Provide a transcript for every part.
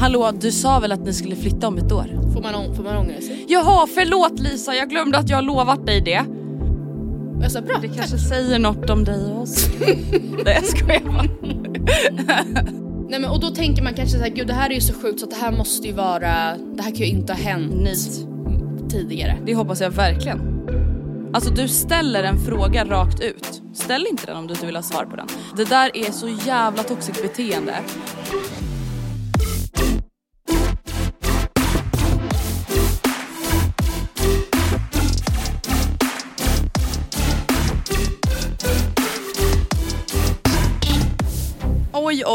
Hallå, du sa väl att ni skulle flytta om ett år? Får man, får man ångra sig? Jaha, förlåt Lisa, jag glömde att jag lovat dig det. Jag sa bra, Det tack. kanske säger något om dig och oss. Nej jag skojar bara. Nej, men, och då tänker man kanske så här, gud det här är ju så sjukt så det här måste ju vara, det här kan ju inte ha hänt Nit. tidigare. Det hoppas jag verkligen. Alltså du ställer en fråga rakt ut. Ställ inte den om du inte vill ha svar på den. Det där är så jävla toxic beteende.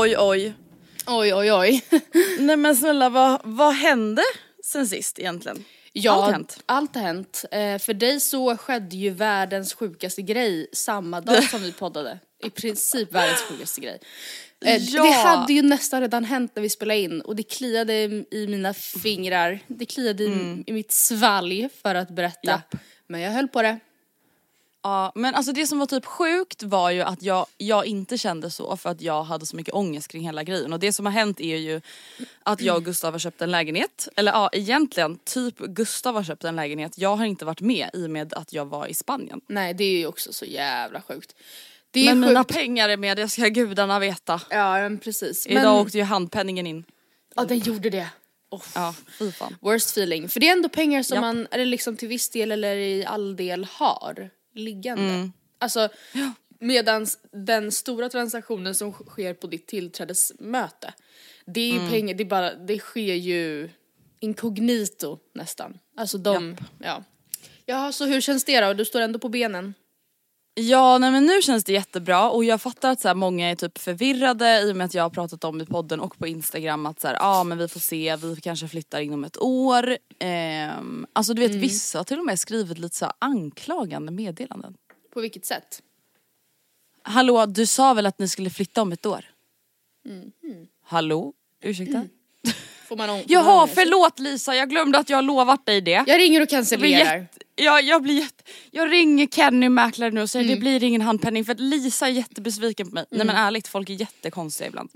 Oj, oj, oj. Oj oj. Nej men snälla, vad, vad hände sen sist egentligen? Ja, Allt har hänt. Allt har hänt. Eh, för dig så skedde ju världens sjukaste grej samma dag som vi poddade. I princip världens sjukaste grej. Eh, Ja. Det hade ju nästan redan hänt när vi spelade in och det kliade i mina fingrar. Det kliade i, i mitt svalg för att berätta. Mm. Japp. Men jag höll på det. Ja men alltså det som var typ sjukt var ju att jag, jag inte kände så för att jag hade så mycket ångest kring hela grejen och det som har hänt är ju att jag och Gustav har köpt en lägenhet. Eller ja egentligen typ Gustav har köpt en lägenhet. Jag har inte varit med i och med att jag var i Spanien. Nej det är ju också så jävla sjukt. Det är Men sjukt. mina pengar är med, det ska gudarna veta. Ja men precis. Men, Idag åkte ju handpenningen in. Ja den gjorde det. Ja fy fan. Worst feeling. För det är ändå pengar som Japp. man, eller liksom till viss del eller i all del har liggande. Mm. Alltså medans den stora transaktionen som sker på ditt tillträdesmöte. Det är ju Mm. pengar, det, är bara, det sker ju inkognito nästan. Alltså de, ja. Ja så hur känns det då? Du står ändå på benen. Ja nej men nu känns det jättebra och jag fattar att så här, många är typ förvirrade i och med att jag har pratat om i podden och på instagram att så här, ja men vi får se, vi kanske flyttar inom ett år. Ehm, alltså du vet vissa har till och med skrivit lite så här anklagande meddelanden. På vilket sätt? Hallå du sa väl att ni skulle flytta om ett år? Hallå? Ursäkta? Får man, man Jaha förlåt Lisa jag glömde att jag har lovat dig det. Jag ringer och Jag cancellerar. jätte, jag, jag blir jätte, jag ringer Kenny mäklare nu och säger Mm. det blir ingen handpenning för att Lisa är jättebesviken på mig. Nej men ärligt folk är jättekonstiga ibland.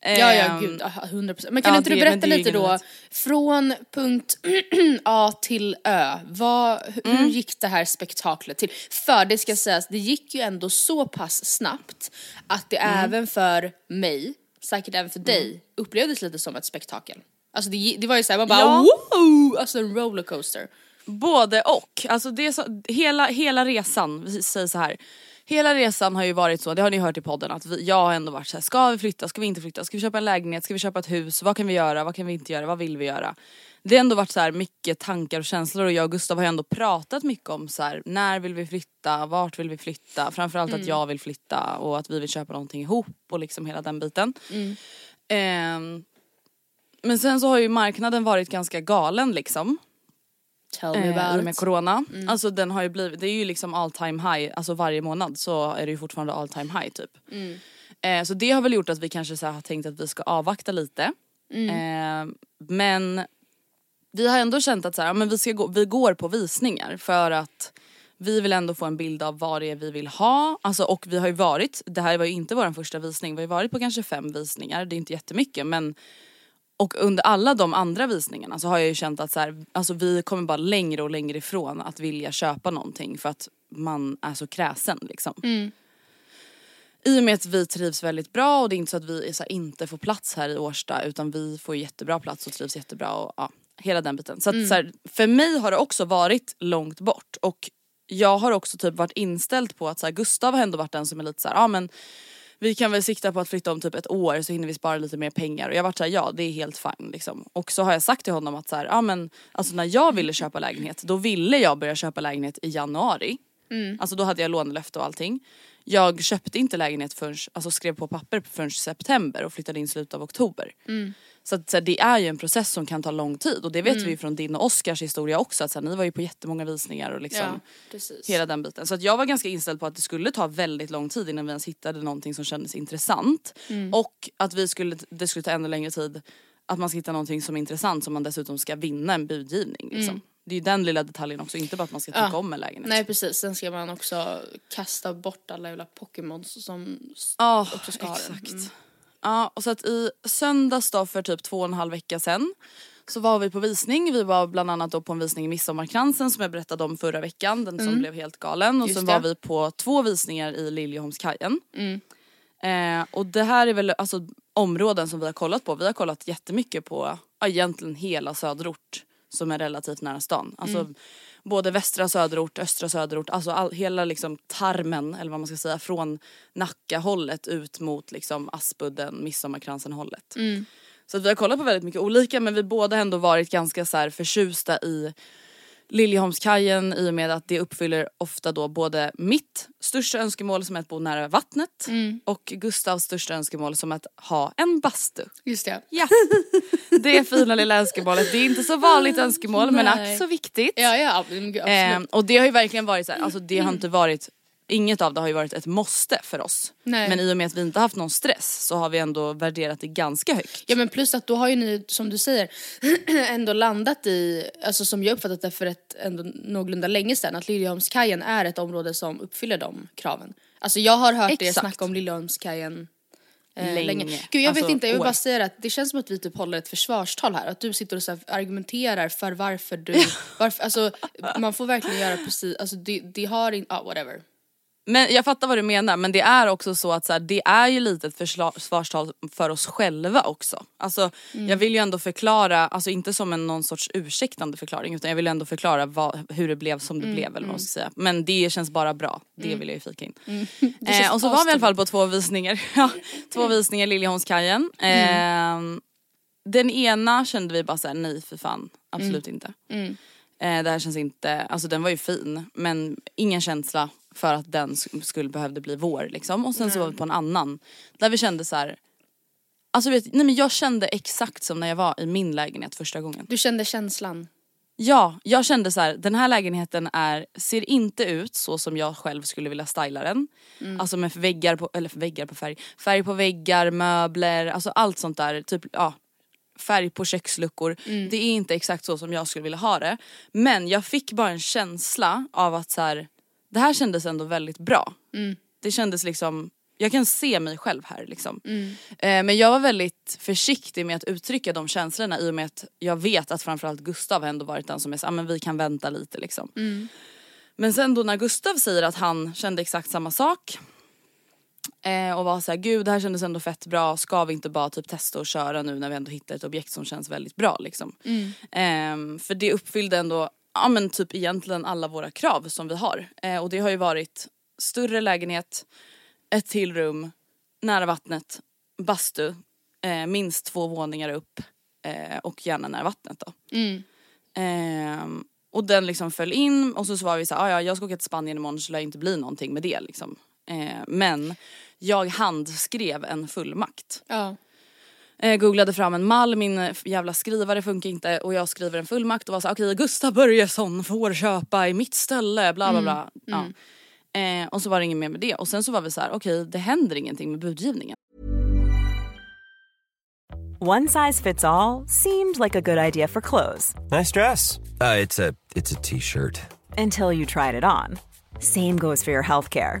Ja ja Ehm, gud, aha, 100%. Men kan ja, inte du det- men berätta lite då, rätt. från punkt A till Ö, vad, hur Mm. gick det här spektaklet till? För det ska sägas, det gick ju ändå så pass snabbt att det Mm. även för mig, säkert även för dig, upplevdes lite som ett spektakel. Alltså det, det var ju såhär, man bara Ja. wow! Alltså en rollercoaster. Både och. Alltså det så, hela, hela resan, vi säger så här. Hela resan har ju varit så, det har ni hört i podden, att vi, jag har ändå varit så här, ska vi flytta, ska vi inte flytta, ska vi köpa en lägenhet, ska vi köpa ett hus, vad kan vi göra, vad kan vi inte göra, vad vill vi göra? Det har ändå varit så här mycket tankar och känslor och jag och Gustav har ju ändå pratat mycket om så här, när vill vi flytta, vart vill vi flytta, framförallt att jag vill flytta och att vi vill köpa någonting ihop och liksom hela den biten. Ehm, men sen så har ju marknaden varit ganska galen liksom. Tell me Eh, about med it. corona. Mm. Alltså den har ju blivit, det är ju liksom all time high, alltså varje månad så är det ju fortfarande all time high typ. Mm. Eh, så det har väl gjort att vi kanske så har tänkt att vi ska avvakta lite. Mm. Eh, men vi har ändå känt att så här, men vi, ska gå, vi går på visningar för att vi vill ändå få en bild av vad det är vi vill ha. Alltså, och vi har ju varit, det här var ju inte vår första visning, vi har ju varit på kanske fem visningar, det är inte jättemycket men och under alla de andra visningarna så har jag ju känt att så här, alltså vi kommer bara längre och längre ifrån att vilja köpa någonting för att man är så kräsen liksom. Mm. I och med att vi trivs väldigt bra och det är inte så att vi så här, inte får plats här i Årsta utan vi får jättebra plats och trivs jättebra och ja, hela den biten. Så, att, så här, för mig har det också varit långt bort och jag har också typ varit inställd på att så här, Gustav har ändå varit den som är lite så här, ja men vi kan väl sikta på att flytta om typ ett år så hinner vi spara lite mer pengar och jag varit såhär ja det är helt fine liksom. Och så har jag sagt till honom att så här, ja men alltså när jag ville köpa lägenhet då ville jag börja köpa lägenhet i januari. Alltså då hade jag lånelöfte och allting. Jag köpte inte lägenhet förrän, alltså skrev på papper förrän september och flyttade in slutet av oktober. Så, att, så här, det är ju en process som kan ta lång tid och det vet vi ju från din och Oscars historia också att så här, ni var ju på jättemånga visningar och liksom Ja, hela den biten. Så att jag var ganska inställd på att det skulle ta väldigt lång tid innan vi ens hittade någonting som kändes intressant. Mm. Och att vi skulle, det skulle ta ännu längre tid att man ska hitta någonting som är intressant som man dessutom ska vinna en budgivning. Liksom. Det är ju den lilla detaljen också, inte bara att man ska tycka Mm. Ja. om en lägenhet. Nej precis, sen ska man också kasta bort alla jävla Pokémons som Ja, också ska ha den. exakt. Mm. Ja, och så att i söndags då för typ två och en halv vecka sedan så var vi på visning. Vi var bland annat då på en visning i Midsommarkransen som jag berättade om förra veckan, den som blev helt galen. Och Mm. Just sen det. var vi på två visningar i Liljeholmskajen. Mm. Eh, och det här är väl alltså områden som vi har kollat på. Vi har kollat jättemycket på ja, egentligen hela söderort som är relativt nära stan. Alltså Mm. Både västra söderort, östra söderort, alltså all, hela liksom tarmen eller vad man ska säga från Nacka-hållet ut mot liksom Aspudden, Midsommarkransen-hållet. Mm. Så vi har kollat på väldigt mycket olika men vi båda har ändå varit ganska så här förtjusta i Liljeholmskajen i och med att det uppfyller ofta då både mitt största önskemål som är att bo nära vattnet Mm. och Gustavs största önskemål som att ha en bastu. Just det. Ja, det är fina lilla önskemålet. Det är inte så vanligt önskemål men Nej. ack så viktigt. Ja ja men absolut. och det har ju verkligen varit så här, alltså det har inte varit Inget av det har ju varit ett måste för oss. Nej. Men i och med att vi inte haft någon stress så har vi ändå värderat det ganska högt. Ja men plus att då har ju ni som du säger ändå landat i, alltså som jag uppfattat det för ett ändå någorlunda länge sedan att Liljeholmskajen är ett område som uppfyller de kraven. Alltså jag har hört er Exakt. snacka om Liljeholmskajen eh, Länge. länge. Gud jag vet Alltså, inte, jag vill år. bara säga att det känns som att vi typ håller ett försvarstal här. Att du sitter och så argumenterar för varför du, varför, alltså man får verkligen göra precis, alltså det, det har inte, ah, whatever. Men jag fattar vad du menar men det är också så att så här, det är ju lite ett försvarstal för oss själva också. Alltså jag vill ju ändå förklara, alltså inte som en någon sorts ursäktande förklaring utan jag vill ändå förklara vad, hur det blev som det blev eller vad man ska säga. Men det känns bara bra, det vill jag ju flika in. känns Eh, och så var vi i alla fall på två visningar, två visningar Liljeholmskajen. Eh, den ena kände vi bara såhär, nej för fan, absolut inte. Eh, det här känns inte, alltså den var ju fin men ingen känsla för att den sk- skulle behövde bli vår liksom. Och sen så var vi på en annan där vi kände så här. Alltså vet, nej men jag kände exakt som när jag var i min lägenhet första gången. Du kände känslan? Ja, jag kände så här, den här lägenheten är, ser inte ut så som jag själv skulle vilja styla den. Alltså med väggar på, eller väggar på färg, färg på väggar, möbler, alltså allt sånt där. Typ, ja, färg på köksluckor. Det är inte exakt så som jag skulle vilja ha det. Men jag fick bara en känsla av att så här, det här kändes ändå väldigt bra. Det kändes liksom, jag kan se mig själv här liksom. Eh, men jag var väldigt försiktig med att uttrycka de känslorna i och med att jag vet att framförallt Gustav har ändå varit den som är så, ah, men vi kan vänta lite liksom. Men sen då när Gustav säger att han kände exakt samma sak eh, och var så här, gud det här kändes ändå fett bra, ska vi inte bara typ testa och köra nu när vi ändå hittar ett objekt som känns väldigt bra liksom. Ehm, för det uppfyllde ändå, ja men typ egentligen alla våra krav som vi har. Eh, och det har ju varit större lägenhet, ett till rum, nära vattnet, bastu, eh, minst två våningar upp eh, och gärna nära vattnet då. Ehm, och den liksom föll in och så, så var vi så här, "Ah, ja jag ska åka till Spanien imorgon så lär det inte bli någonting med det liksom. Eh, men jag handskrev en fullmakt. Ja. Eh, googlade fram en mall, min eh, jävla skrivare funkar inte och jag skriver en fullmakt och var såhär okej Gustav Börjesson får köpa i mitt ställe bla bla bla. Ja. Eh, och så var det inget mer med det och sen så var vi så här: okej det händer ingenting med budgivningen. One size fits all seemed like a good idea for clothes Nice dress. Uh, it's a it's a t-shirt. until you tried it on. Same goes for your healthcare.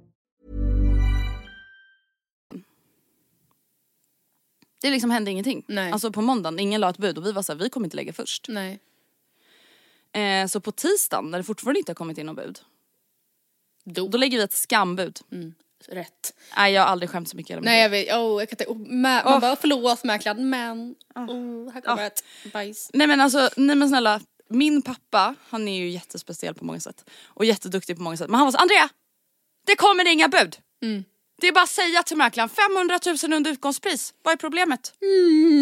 Det liksom hände ingenting. Nej. Alltså på måndagen, ingen la ett bud och vi var såhär, vi kommer inte lägga först. Nej. Eh, så på tisdagen, när det fortfarande inte har kommit in något bud, Då. då lägger vi ett skambud. Rätt. Nej jag har aldrig skämt så mycket hela Nej jag vet, oh, jag kan inte, oh, mä, man bara förlåt mäklaren men, oh, här kommer Ah. ett bajs. Nej men alltså, nej men snälla. Min pappa, han är ju jättespeciell på många sätt. Och jätteduktig på många sätt. Men han var så Andrea! Det kommer inga bud! Det är bara att säga till mäklaren 500 000 under utgångspris. Vad är problemet?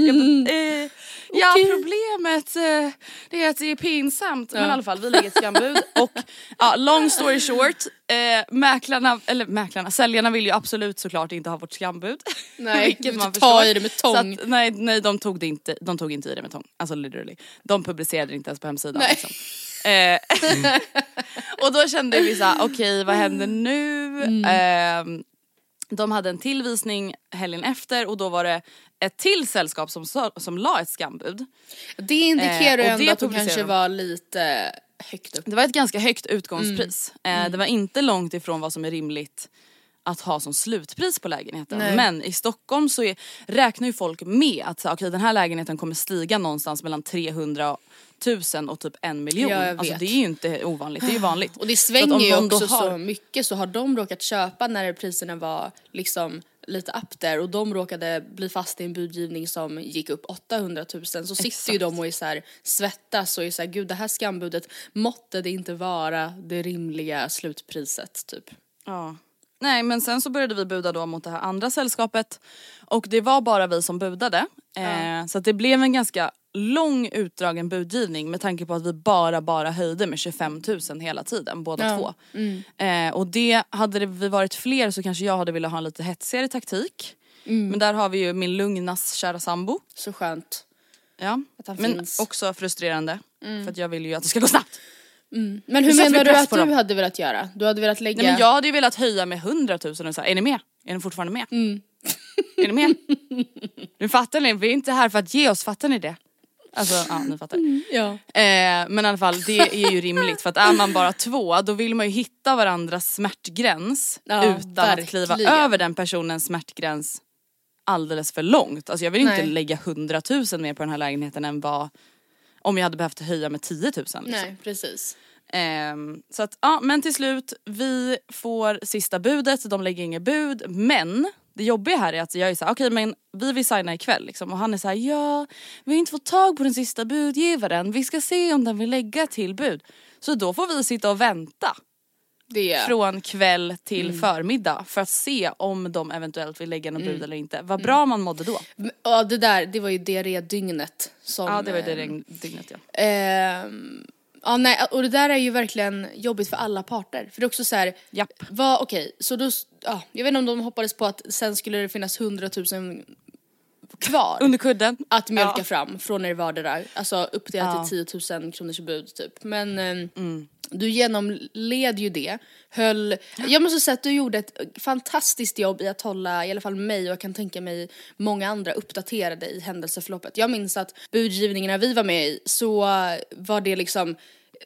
Jag bara, eh, Ja problemet eh, det är att det är pinsamt. Men i alla fall vi lägger ett skambud. och ja, long story short. Eh, mäklarna, eller mäklarna, säljarna vill ju absolut såklart inte ha vårt skambud. Nej, Vilket man ta förstår. i det med tång. att, nej, nej de, tog det inte, de tog inte i det med tång. Alltså literally. De publicerade det inte ens på hemsidan. Nej. Liksom. Eh, och då kände vi såhär, okej vad händer nu? Eh, de hade en till visning helgen efter och då var det ett till sällskap som, som la ett skambud. Det indikerar Eh, ändå det att publicerar kanske de. var lite högt upp. Det var ett ganska högt utgångspris. Eh, det var inte långt ifrån vad som är rimligt att ha som slutpris på lägenheten. Nej. Men i Stockholm så är, räknar ju folk med att okej, den här lägenheten kommer stiga någonstans mellan 300 000 och typ en miljon. Ja, alltså det är ju inte ovanligt, det är ju vanligt. Och det svänger ju också har- så mycket så har de råkat köpa när priserna var liksom lite up där och de råkade bli fast i en budgivning som gick upp 800 000 så sitter ju Exakt. de och är så här, svettas och är så här, gud det här skambudet måtte det inte vara det rimliga slutpriset typ. Ja. Nej men sen så började vi buda då mot det här andra sällskapet och det var bara vi som budade. Eh, så att det blev en ganska lång utdragen budgivning med tanke på att vi bara bara höjde med 25 000 hela tiden båda Ja. två. Eh, och det hade det vi varit fler så kanske jag hade velat ha en lite hetsigare taktik. Men där har vi ju min lugnas kära sambo. Så skönt. Ja. Men finns. också frustrerande för att jag vill ju att det ska gå snabbt. Men hur menar du att du dem. hade velat göra? Du hade velat lägga... Nej men jag hade ju velat höja med 100 000 och här, är ni med? Är ni fortfarande med? är ni med? Nu fattar ni, vi är inte här för att ge oss, fattar ni det? Alltså ja, ni fattar. Ja. Eh, men i alla fall det är ju rimligt för att är man bara två då vill man ju hitta varandras smärtgräns Ja, utan att kliva verkligen. över den personens smärtgräns alldeles för långt. Alltså jag vill inte Nej. lägga 100 000 mer på den här lägenheten än vad om jag hade behövt höja med 10 000. Liksom. Nej precis. Ehm, så att ja men till slut vi får sista budet, de lägger inget bud men det jobbiga här är att jag är såhär okej men vi vill signa ikväll liksom och han är såhär ja vi har inte fått tag på den sista budgivaren vi ska se om den vill lägga till bud. Så då får vi sitta och vänta Det från kväll till Mm. förmiddag för att se om de eventuellt vill lägga något bud eller inte. Vad bra man mådde då. Ja det där, det var ju diarrédygnet som... Ja det var det eh, dygnet ja. Ehm, Ja nej och det där är ju verkligen jobbigt för alla parter. För det är också så här, Japp. okej, så då, ja, jag vet inte om de hoppades på att sen skulle det finnas hundratusen kvar. Under kudden. att mjölka Ja. fram från er vardera. Alltså uppdelat Ja. till 10 000 kronors bud typ. Men eh, du genomled ju det. Höll, jag måste säga att du gjorde ett fantastiskt jobb i att hålla i alla fall mig och jag kan tänka mig många andra uppdaterade i händelseförloppet. Jag minns att budgivningarna vi var med i så var det liksom,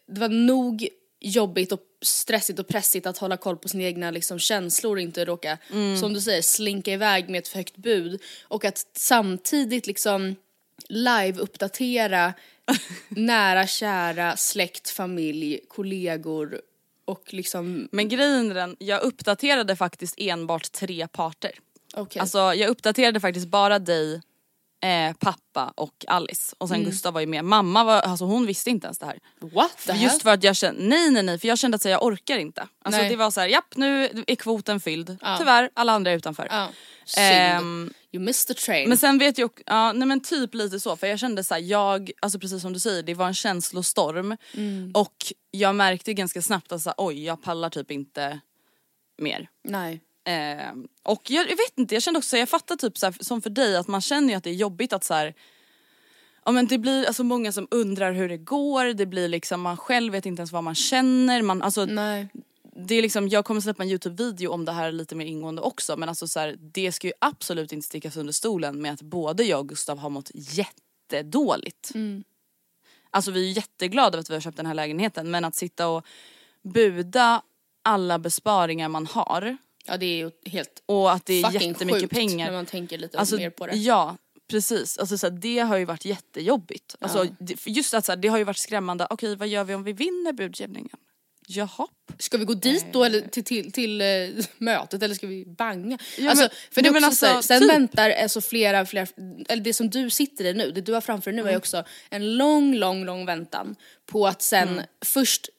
det var nog jobbigt och stressigt och pressigt att hålla koll på sina egna liksom, känslor och inte råka, som du säger, slinka iväg med ett för högt bud. Och att samtidigt liksom live-uppdatera nära, kära, släkt, familj, kollegor och liksom, Men grejen är den, jag uppdaterade faktiskt enbart tre parter. okej. Alltså jag uppdaterade faktiskt bara dig, eh, pappa och Alice. Och sen Gustav var ju med. Mamma var, alltså hon visste inte ens det här. What the hell? Just för att jag kände, nej nej nej för jag kände att så, jag orkar inte. Alltså Nej. det var så här, japp nu är kvoten fylld. Ja. Tyvärr, alla andra är utanför. Ja. Ehm, you missed the train. men sen vet jag också, ja nej men typ lite så för jag kände så här, jag, alltså precis som du säger det var en känslostorm och jag märkte ganska snabbt att så här, oj jag pallar typ inte mer. Nej. Ehm, och jag, jag vet inte, jag kände också, jag fattar typ så här, som för dig att man känner ju att det är jobbigt att så här, Ja men det blir alltså många som undrar hur det går, det blir liksom man själv vet inte ens vad man känner, man alltså Nej. det är liksom, jag kommer släppa en Youtube-video om det här lite mer ingående också men alltså så här, det ska ju absolut inte stickas under stolen med att både jag och Gustav har mått jättedåligt. Alltså vi är jätteglada över att vi har köpt den här lägenheten men att sitta och buda alla besparingar man har Ja det är ju helt och att det är jättemycket sjukt pengar. när man tänker lite Alltså, mer på det. Ja, precis. Alltså, så här, det har ju varit jättejobbigt. Alltså, det, just att så här, det har ju varit skrämmande. Okej, vad gör vi om vi vinner budgivningen? Jaha. Ska vi gå dit då eller till, till, till eh, mötet eller ska vi banga? Ja, alltså, men- för det är nej, också men så här, alltså, sen typ. väntar alltså flera, flera, eller det som du sitter i nu, det du har framför dig nu Mm. är också en lång, lång, lång väntan på att sen Mm. först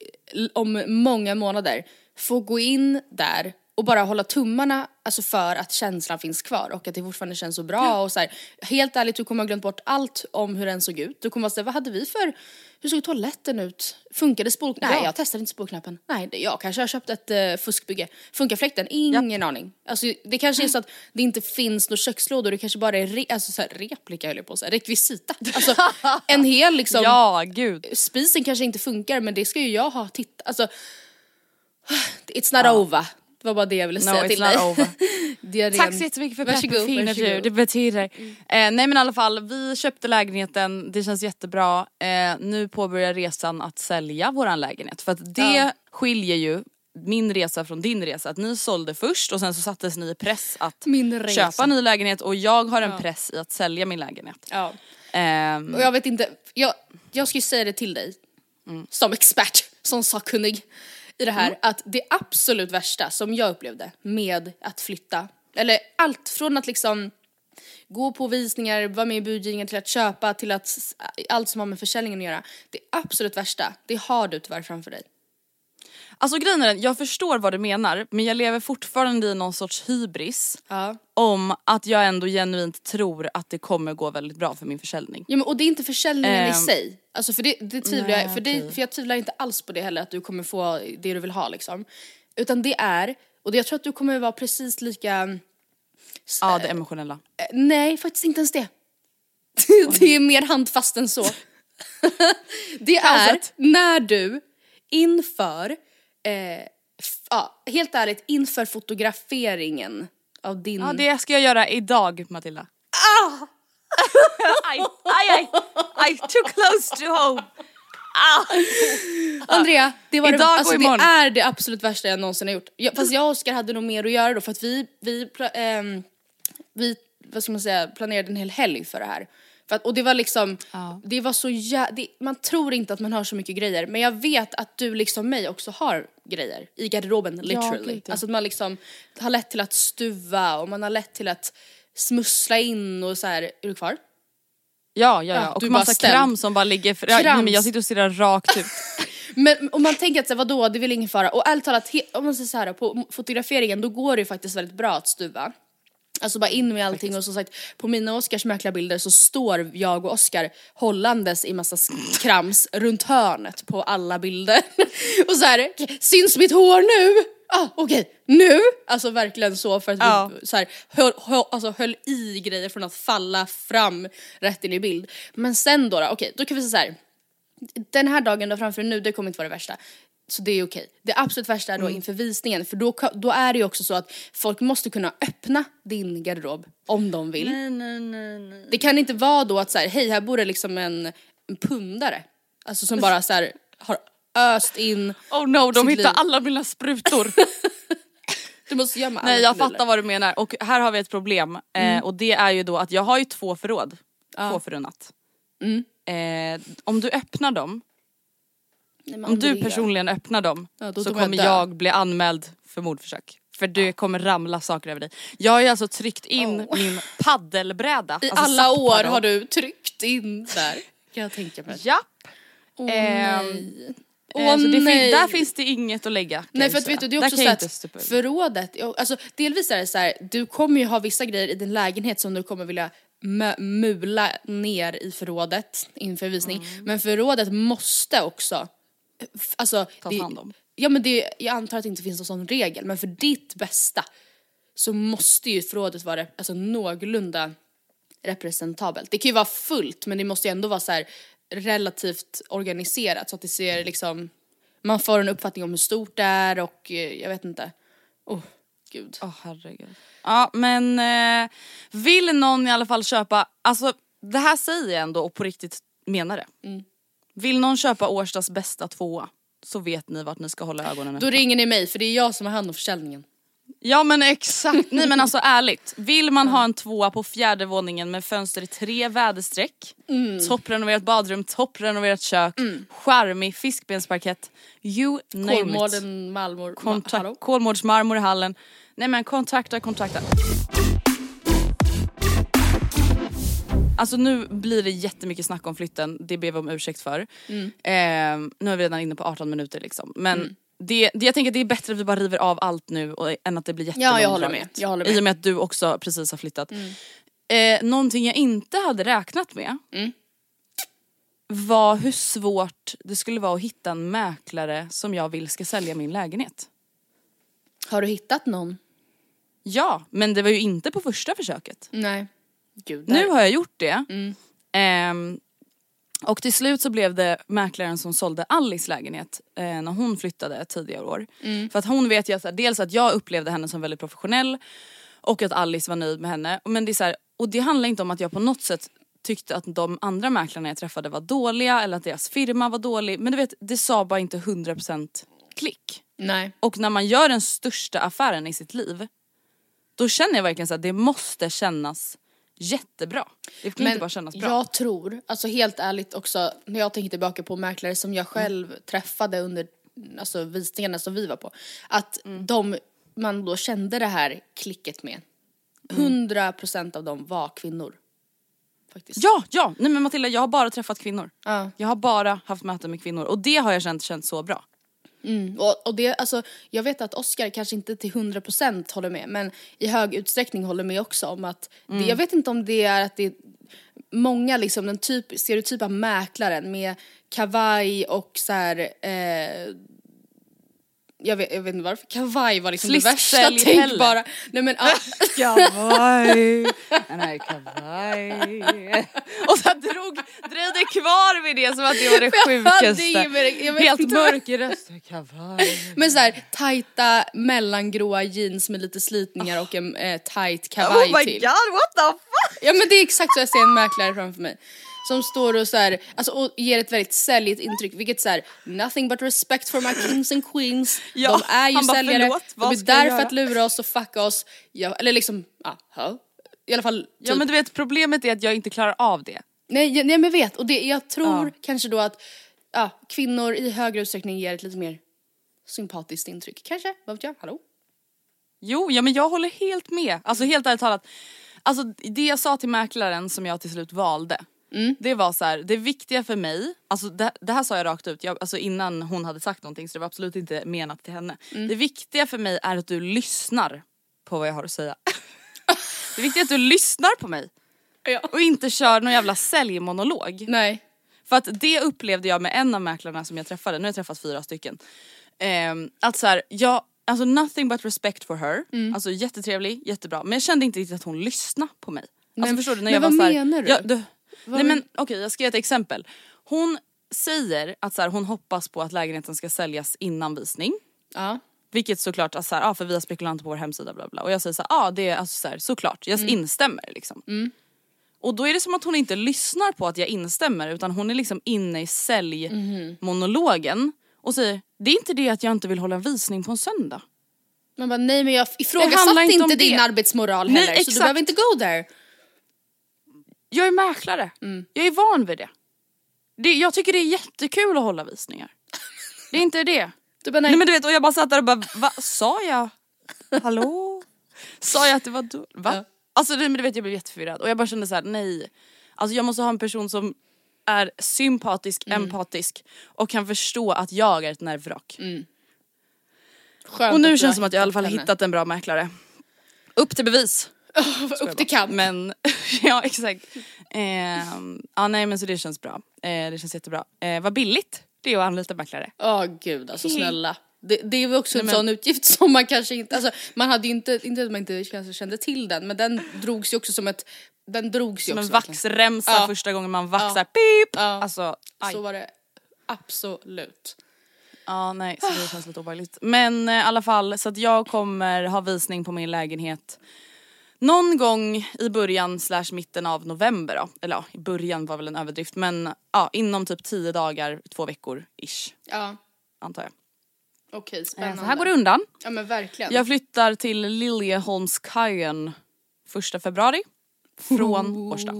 om många månader få gå in där och bara hålla tummarna alltså för att känslan finns kvar och att det fortfarande känns så bra och så här, helt ärligt du kommer ha glömt bort allt om hur den såg ut. Du kommer vara såhär, vad hade vi för, hur såg toaletten ut? Funkade spol... Nej Ja. jag testade inte spolknappen. Nej det, jag kanske har köpt ett uh, fuskbygge. Funkar fläkten? Ingen aning. Alltså det kanske är så att det inte finns några kökslådor, det kanske bara är re, alltså, så här, replika höll jag på att säga, rekvisita. Alltså en hel liksom Ja, gud. spisen kanske inte funkar men det ska ju jag ha tittat, alltså It's not over. Det var bara det jag ville säga till dig. over. Tack så jättemycket för Varsågod, varsågod. du, det betyder. Eh, nej men i alla fall, vi köpte lägenheten, det känns jättebra. Eh, nu påbörjar resan att sälja våran lägenhet. För att det Ja. skiljer ju min resa från din resa. Att ni sålde först och sen så sattes ni i press att köpa ny lägenhet och jag har en Ja. press i att sälja min lägenhet. Ja. Ehm, Och jag vet inte, jag, jag ska ju säga det till dig som expert, som sakkunnig i det här, att det absolut värsta som jag upplevde med att flytta, eller allt från att liksom gå på visningar, vara med i budgivningen till att köpa till att allt som har med försäljningen att göra. Det absolut värsta, det har du tyvärr framför dig. Alltså grejen är jag förstår vad du menar men jag lever fortfarande i någon sorts hybris Ja. om att jag ändå genuint tror att det kommer gå väldigt bra för min försäljning. Ja, men, och det är inte försäljningen i Ehm, sig. Alltså för det, det tvivlar jag, nej, för, det, för jag tvivlar inte alls på det heller att du kommer få det du vill ha liksom. Utan det är, och jag tror att du kommer vara precis lika, Ja det emotionella. eh, nej faktiskt inte ens det. det är mer handfast än så. det är när du inför, eh, ja, helt ärligt inför fotograferingen av din Ja det ska jag göra idag Matilda. Ah! aj, aj, aj, aj, too close to home. Andrea, det, var det, Idag och alltså, det är det absolut värsta jag någonsin har gjort. Jag, fast jag och Oskar hade nog mer att göra då för att vi, vi, ehm, vi vad ska man säga, planerade en hel helg för det här. För att, och det var liksom, Ja. det var så jä- det, man tror inte att man har så mycket grejer men jag vet att du liksom mig också har grejer i garderoben literally. ja. Alltså att man liksom har lätt till att stuva och man har lätt till att smussla in och så här. är du kvar? Ja, ja, Ja, ja. och du massa kram som bara ligger för... Ja, nej, Krams. men jag sitter och stirrar rakt ut. Men om man tänker att så vadå, det är väl ingen fara. Och ärligt talat, om man säger så här, på fotograferingen då går det ju faktiskt väldigt bra att stuva. Alltså bara in med allting och som sagt på mina och Oscars mäklarbilder så står jag och Oscar hållandes i massa krams runt hörnet på alla bilder. och så här, syns mitt hår nu? Ah, Okej, nu? Alltså verkligen så för att Ja. vi så här, höll, höll, alltså, höll i grejer från att falla fram rätt in i bild. Men sen då, då okej då kan vi säga så här. Den här dagen du har framför dig nu, det kommer inte vara det värsta. Så det är okej. Det absolut värsta är då Mm. inför visningen för då, då är det ju också så att folk måste kunna öppna din garderob om de vill. Nej, nej, nej, nej. Det kan inte vara då att så här, hej här bor det liksom en, en pundare. Alltså som bara så här har öst in. Oh no, de hittar liv. alla mina sprutor. Du måste gömma Nej jag fattar vad du menar och här har vi ett problem Mm. eh, och det är ju då att jag har ju två förråd. Två förunnat. Mm. Eh, om du öppnar dem, Nej, om du personligen öppnar dem Ja, så kommer jag jag bli anmäld för mordförsök. För det kommer ramla saker över dig. Jag har ju alltså tryckt in Oh. min paddelbräda. I alltså alla år har du tryckt in där. Kan jag tänka mig. Japp. Åh nej. Eh, Åh så det fin- nej. där finns det inget att lägga. Nej för att vet du det är också så att förrådet, alltså delvis är det så här, du kommer ju ha vissa grejer i din lägenhet som du kommer vilja mula ner i förrådet inför visning. Mm. Men förrådet måste också, alltså. Tas det- hand om. Ja men det, jag antar att det inte finns någon sån regel men för ditt bästa så måste ju förrådet vara alltså, någorlunda representabelt. Det kan ju vara fullt men det måste ju ändå vara så här relativt organiserat så att det ser liksom, man får en uppfattning om hur stort det är och eh, jag vet inte. Oh, gud. Åh herregud. Ja men eh, vill någon i alla fall köpa, alltså det här säger jag ändå och på riktigt menar det. Mm. Vill någon köpa Årstas bästa tvåa så vet ni vart ni ska hålla ögonen Då öppna. ringer ni mig för det är jag som har hand om försäljningen. Ja men exakt, nej men alltså ärligt. Vill man ha en tvåa på fjärde våningen med fönster i tre väderstreck, Mm. topprenoverat badrum, topprenoverat kök, charmig fiskbensparkett, you name it. Malmor? Kontakt, Kolmårdsmarmor i hallen. Nej men kontakta, kontakta. Alltså nu blir det jättemycket snack om flytten, det ber vi om ursäkt för. Mm. Eh, nu är vi redan inne på 18 minuter liksom. Men det, det, jag tänker att det är bättre att vi bara river av allt nu och, än att det blir Ja, jag håller jättelångdraget. med. Jag håller med. I och med att du också precis har flyttat. Eh, någonting jag inte hade räknat med Mm. var hur svårt det skulle vara att hitta en mäklare som jag vill ska sälja min lägenhet. Har du hittat någon? Ja, men det var ju inte på första försöket. Nej. Gud, Nu har jag gjort det. Mm. Ehm, och till slut så blev det mäklaren som sålde Alice lägenhet eh, när hon flyttade tidigare år. Mm. För att hon vet ju att, dels att jag upplevde henne som väldigt professionell och att Alice var nöjd med henne. Men det är så här, och det handlar inte om att jag på något sätt tyckte att de andra mäklarna jag träffade var dåliga eller att deras firma var dålig. Men du vet, det sa bara inte 100% klick. Nej. Och när man gör den största affären i sitt liv då känner jag verkligen så att det måste kännas jättebra. Det kan inte bara kännas bra. jag tror, alltså helt ärligt också, när jag tänker tillbaka på mäklare som jag själv Mm. träffade under alltså, visningarna som vi var på, att Mm. de man då kände det här klicket med, 100% av dem var kvinnor. Faktiskt. Ja, ja! Nej men Matilda jag har bara träffat kvinnor. Ja. Jag har bara haft möten med kvinnor och det har jag känt känts så bra. Mm. Och, och det, alltså, jag vet att Oscar kanske inte till 100% håller med men i hög utsträckning håller med också om att, det, jag vet inte om det är att det är många liksom den typ, stereotypa mäklaren med kavaj och så här, eh, jag, vet, jag vet inte varför kavaj var liksom det värsta tänkbara. Nej men ja. Kavaj, nej kavaj. Och så drog, dröjde kvar vid det som att det var det sjukaste. vet Helt mörk i rösten, kavaj. Men så här tajta mellangråa jeans med lite slitningar och en eh, tight kavaj Oh my till. god what the fuck! Ja men det är exakt så jag ser en mäklare framför mig. Som står och så här, alltså och ger ett väldigt säljigt intryck, vilket så här, nothing but respect for my kings and queens. Ja, de är ju bara, säljare, "Förlåt, de är där för göra?" att lura oss och fucka oss. Ja, eller liksom, ja. i alla fall typ. Ja men du vet problemet är att jag inte klarar av det. Nej, jag- nej men vet, och det, jag tror Ja. kanske då att ja, kvinnor i högre utsträckning ger ett lite mer sympatiskt intryck. Kanske, vad vet jag, hallå? Jo, ja men jag håller helt med. Alltså helt ärligt talat. Alltså det jag sa till mäklaren som jag till slut valde. Det var så här, det viktiga för mig, alltså det, det här sa jag rakt ut, jag, alltså innan hon hade sagt någonting så det var absolut inte menat till henne. Det viktiga för mig är att du lyssnar på vad jag har att säga. Det viktiga är att du lyssnar på mig. Ja. Och inte kör någon jävla säljmonolog. Nej. För att det upplevde jag med en av mäklarna som jag träffade, nu har jag träffat fyra stycken. Ehm, att så här, jag, alltså nothing but respect for her. Mm. Alltså jättetrevlig, jättebra. Men jag kände inte riktigt att hon lyssnade på mig. Alltså Men- förstår du? När jag var vad så här, menar du? Ja, du Vad nej men- okej jag ska ge ett exempel. Hon säger att så här, hon hoppas på att lägenheten ska säljas innan visning. Ja. Vilket såklart, alltså så här, ah, för vi har spekulanter på vår hemsida bla bla. Och jag säger så här, ah, det är alltså så här, såklart, jag Mm. instämmer liksom. Och då är det som att hon inte lyssnar på att jag instämmer utan hon är liksom inne i säljmonologen och säger, det är inte det att jag inte vill hålla en visning på en söndag. Man bara nej men jag ifrågasatte inte inte, din det. arbetsmoral Nej, heller så du behöver inte go there. Mäklare, Mm. jag är van vid det. det. Jag tycker det är jättekul att hålla visningar. Det är inte det. Du bara nej. Nej men du vet och jag bara satt där och bara, vad sa jag? Hallå? Sa jag att det var du? Va? Ja. Alltså nej, men du vet jag blev jätteförvirrad och jag bara kände så här: nej. Alltså jag måste ha en person som är sympatisk, Mm. empatisk och kan förstå att jag är ett nervvrak. Skönt Och nu du känns det som att jag i alla fall henne. hittat en bra mäklare. Upp till bevis. upp till kamp. Men ja exakt. Ehm, ja nej men så det känns bra. Eh, det känns jättebra. Eh, vad billigt det är att anlita mäklare. Åh gud alltså snälla. Det, det är ju också en men- sån utgift som man kanske inte, alltså man hade ju inte, inte att man inte kanske kände till den men den drogs ju också som ett, den drogs ju Som en också vaxremsa Ja. första gången man vaxar. Ja. Pip! Ja. Alltså aj. Så var det absolut. Ja nej så det känns lite obehagligt. Men eh, i alla fall så att jag kommer ha visning på min lägenhet någon gång i början slash mitten av november då. Eller ja, i början var väl en överdrift men ja inom typ 10 dagar, två veckor ish Ja antar jag. okej Eh, spännande. Så här går det undan. Ja men verkligen. Jag flyttar till Liljeholmskajen första februari från Årsta.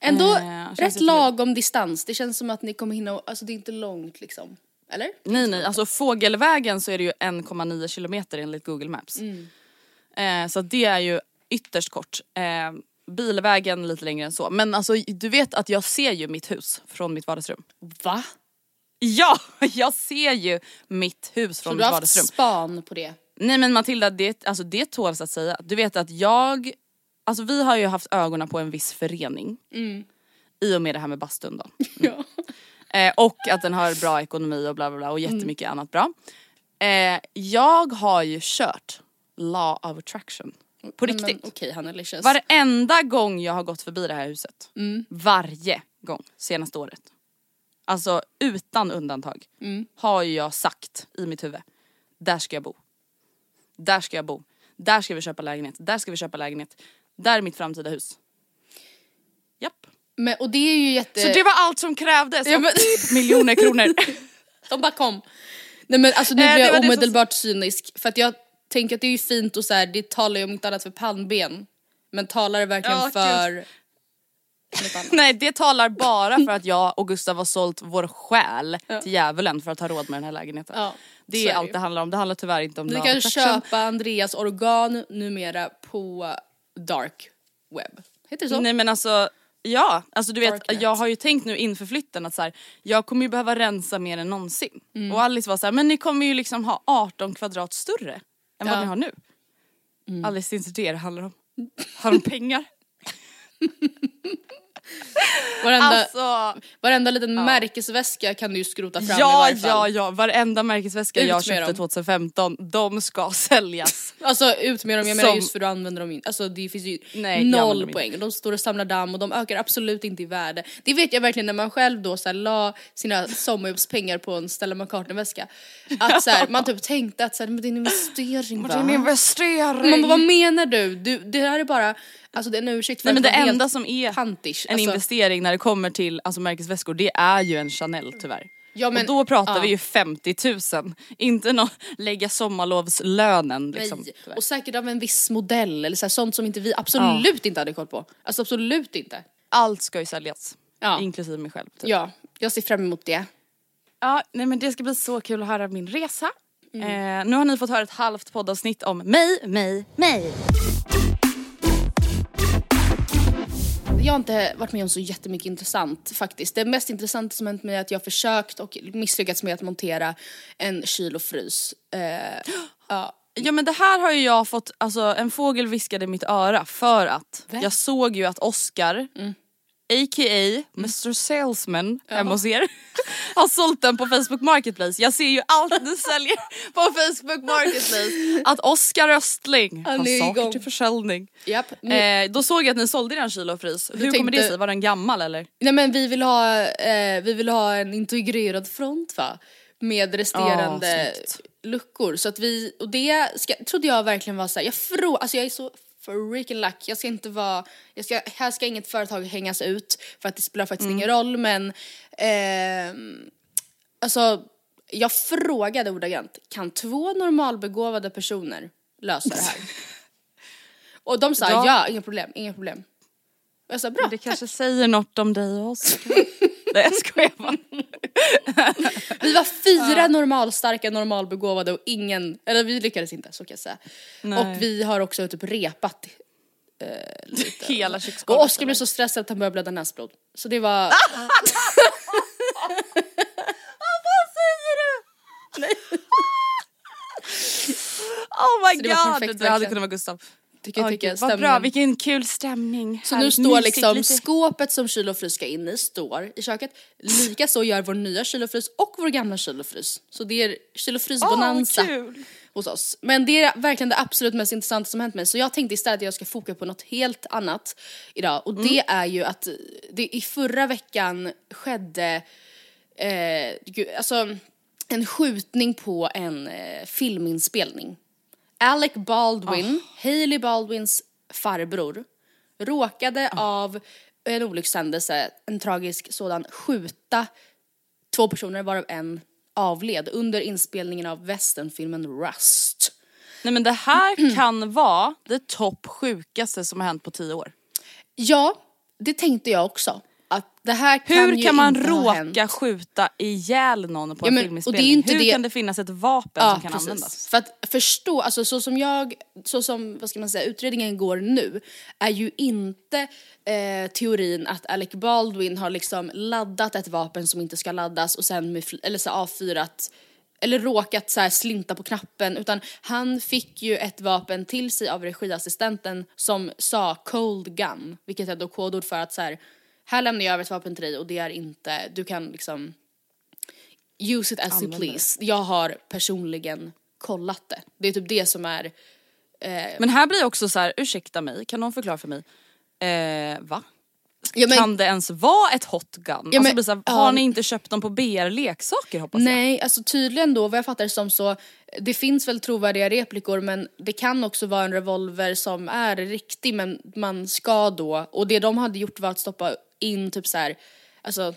Ändå Eh, rätt lagom distans, det känns som att ni kommer hinna, alltså det är inte långt liksom. Eller? Nej nej, alltså fågelvägen så är det ju 1,9 kilometer enligt Google Maps. Eh, så det är ju ytterst kort. Eh, bilvägen lite längre än så. Men alltså du vet att jag ser ju mitt hus från mitt vardagsrum. Va? Ja, jag ser ju mitt hus Så från du mitt har haft vardagsrum. span på det? Nej men Matilda, det, alltså, det tåls att säga. Du vet att jag, alltså vi har ju haft ögonen på en viss förening. I och med det här med bastun då. Ja. Eh, och att den har bra ekonomi och bla bla bla och jättemycket annat bra. Eh, jag har ju kört Law of attraction. På men riktigt. Okej Hanna Licious. Varenda gång jag har gått förbi det här huset. Varje gång senaste året. Alltså utan undantag. Har ju jag sagt i mitt huvud. Där ska jag bo. Där ska jag bo. Där ska vi köpa lägenhet. Där ska vi köpa lägenhet. Där är mitt framtida hus. Japp. Men, och det är ju jätte... Så det var allt som krävdes. Ja, men- typ miljoner kronor. De bara kom. Nej men alltså nu Eh, blir jag det som- omedelbart cynisk för att jag tänker att det är ju fint och så här, det talar ju om inte annat för pannben. Men talar det verkligen Ja, för? Nej det talar bara för att jag och Gustav har sålt vår själ till djävulen för att ha råd med den här lägenheten. Ja, det är allt det det handlar om. Det handlar tyvärr inte om Ni love kan köpa Andreas organ numera på dark web. Heter det så? Nej men alltså ja, alltså du vet Darknet. jag har ju tänkt nu inför flytten att så här, jag kommer ju behöva rensa mer än någonsin. Mm. Och Alice var så här, men ni kommer ju liksom ha 18 kvadrat större än. Mm. vad ni har nu. Det är inte det det handlar om. Har de pengar? Varenda, Alltså varenda liten märkesväska kan du ju skrota fram i ja varje fall. ja ja, varenda märkesväska Ut jag köpte dem. 2015, de ska säljas. Alltså ut med dem, jag menar Som- just för du använder dem inte. Alltså det finns ju Nej, noll poäng. De står och samlar damm och de ökar absolut inte i värde. Det vet jag verkligen när man själv då så här, la sina sommarjobbspengar på en Stella McCartney-väska. Att så här, man typ tänkte att så här, men det är en investering va? En investering! Man bara, vad menar du? du? Det här är bara, alltså det är en ursäkt för Nej men att det enda som är pantish. en investering när det kommer till alltså, märkesväskor det är ju en Chanel tyvärr. Ja, men- och då pratar ja. vi ju 50 000, inte nå lägga sommarlovslönen liksom. Nej, och säkert av en viss modell eller så här, sånt som inte vi absolut inte hade koll på. Alltså absolut inte. Allt ska ju säljas, Ja. inklusive mig själv. Typ. Ja, jag ser fram emot det. Ja, nej men det ska bli så kul att höra min resa. Eh, nu har ni fått höra ett halvt poddavsnitt om mig, mig, mig. Jag har inte varit med om så jättemycket intressant faktiskt. Det mest intressanta som hänt mig är att jag har försökt och misslyckats med att montera en kyl och frys. Eh, ja, Ja men det här har ju jag fått, alltså en fågel viskade i mitt öra för att Vem? jag såg ju att Oscar, a.k.a. Mr Salesman hemma hos er, har sålt den på Facebook Marketplace. Jag ser ju allt ni säljer på Facebook Marketplace. Att Oscar Östling Han har saker igång. till försäljning. Nu, Eh, då såg jag att ni sålde den kyl och frys. Hur kommer det tänkte- sig? Var den gammal eller? Nej men vi vill ha, eh, vi vill ha en integrerad front va? Med resterande snyggt. luckor. Så att vi, och det ska, trodde jag verkligen var såhär, jag frå, alltså jag är så freaking luck. Jag ska inte vara, jag ska, här ska inget företag hängas ut för att det spelar faktiskt Mm. ingen roll men ehm, alltså jag frågade ordagrant, kan två normalbegåvade personer lösa det här? och de sa Ja. ja, inga problem, inga problem. Och jag sa bra, Det kanske säger något om dig och Oscar. Nej jag skojar bara. Vi var fyra normalstarka, normalbegåvade och ingen, eller vi lyckades inte så kan jag säga. Nej. Och vi har också typ repat eh, lite. Hela köksgolvet. Och Oskar blev så stressad att han började blöda näsblod. Så det var... Vad säger du? Oh my Så det var god! perfekt, det hade kunnat vara Gustav. Tycker tycker vad bra, vilken kul stämning. Så Här, nu står mysigt, liksom lite- skåpet som kyl och frys ska in i står i köket. Likaså gör vår nya kyl och frys och vår gamla kyl och frys. Så det är kyl och frys bonanza Åh, kul. hos oss. Men det är verkligen det absolut mest intressanta som hänt mig. Så jag tänkte istället att jag ska foka på något helt annat idag. Och det är ju att det i förra veckan skedde eh, gud, alltså, en skjutning på en eh, filminspelning. Alec Baldwin, Hailey Baldwins farbror, råkade av en olyckshändelse, en tragisk sådan, skjuta två personer varav en avled under inspelningen av westernfilmen Rust. Nej men det här kan vara det topp sjukaste som har hänt på tio år. Ja, det tänkte jag också. Kan Hur kan man råka skjuta ihjäl någon på Ja, en men- är filminspelning? Hur det- kan det finnas ett vapen som kan användas? För att förstå, alltså så som jag, så som vad ska man säga, utredningen går nu är ju inte eh, teorin att Alec Baldwin har liksom laddat ett vapen som inte ska laddas och sen med, eller så avfyrat eller råkat så slinta på knappen utan han fick ju ett vapen till sig av regiassistenten som sa cold gun vilket är då kodord för att så här här lämnar jag över ett vapen till dig och det är inte, du kan liksom use it as you Använder please. Jag har personligen kollat det. Det är typ det som är, Men här blir också så här, ursäkta mig, kan någon förklara för mig? Eh, va? ja, men, Kan det ens vara ett hot gun? alltså men- blir så här, ja. har ni inte köpt dem på BR-leksaker hoppas jag? Nej, alltså tydligen då vad jag fattar det som så, det finns väl trovärdiga replikor men det kan också vara en revolver som är riktig men man ska då, och det de hade gjort var att stoppa in typ så här. Alltså,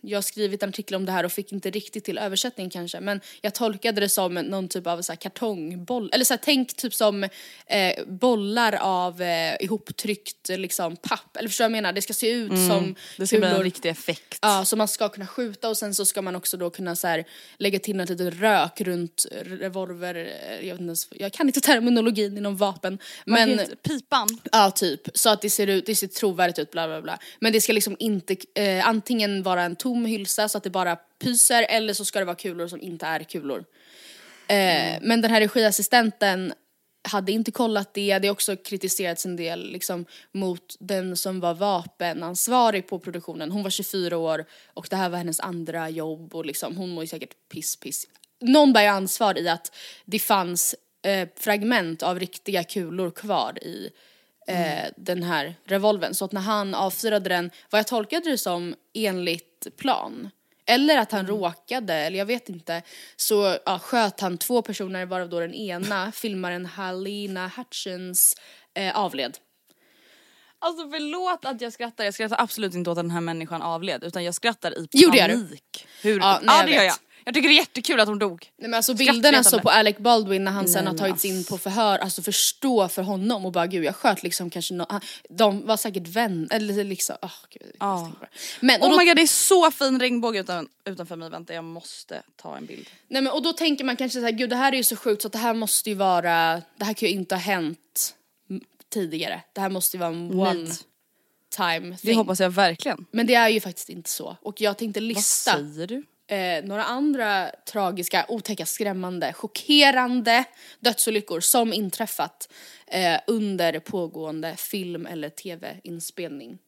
jag har skrivit en artikel om det här och fick inte riktigt till översättning kanske men jag tolkade det som någon typ av så här kartongboll, eller så här, tänk typ som eh, bollar av eh, ihoptryckt liksom papp, eller förstår du vad jag menar? Det ska se ut som Mm. Det ska bli en riktig effekt. Ja, så man ska kunna skjuta och sen så ska man också då kunna så här, lägga till något litet rök runt revolver, eh, jag, vet inte ens, jag kan inte terminologin inom vapen. Men heter- pipan? ja, typ. Så att det ser, ut, det ser trovärdigt ut, bla bla bla. Men det ska liksom inte, eh, antingen vara en tom hylsa så att det bara pyser eller så ska det vara kulor som inte är kulor. Eh, Men den här regiassistenten hade inte kollat det, det har också kritiserats en del liksom, mot den som var vapenansvarig på produktionen. Hon var 24 år och det här var hennes andra jobb och liksom, hon mår ju säkert piss piss. Någon bär ju ansvar i att det fanns eh, fragment av riktiga kulor kvar i eh, den här revolven. Så att när han avfyrade den, vad jag tolkade det som enligt plan, eller att han råkade, eller jag vet inte, så ja, sköt han två personer varav då den ena, filmaren Halina Hutchins, eh, avled. Alltså förlåt att jag skrattar, jag skrattar absolut inte åt att den här människan avled utan jag skrattar i Jo, det gör du. panik. Hur? Ja, Ja, nej, jag det gör vet. jag. Jag tycker det är jättekul att hon dog. Nej men alltså bilderna så på Alec Baldwin när han sen Nej, har men tagits in alltså. på förhör, alltså förstå för honom och bara gud jag sköt liksom kanske no de var säkert vän eller liksom, åh gud. Ja. det. Men och Oh då, my god det är så fin regnbåge utan, utanför mig, vänta jag måste ta en bild. nej men och då tänker man kanske så här, gud det här är ju så sjukt så att det här måste ju vara, det här kan ju inte ha hänt tidigare. Det här måste ju vara en one Nej. time Det thing. hoppas jag verkligen. Men det är ju faktiskt inte så. Och jag tänkte Vad lista, säger du? Eh, några andra tragiska, otäcka, skrämmande, chockerande dödsolyckor som inträffat eh, under pågående film eller tv-inspelning.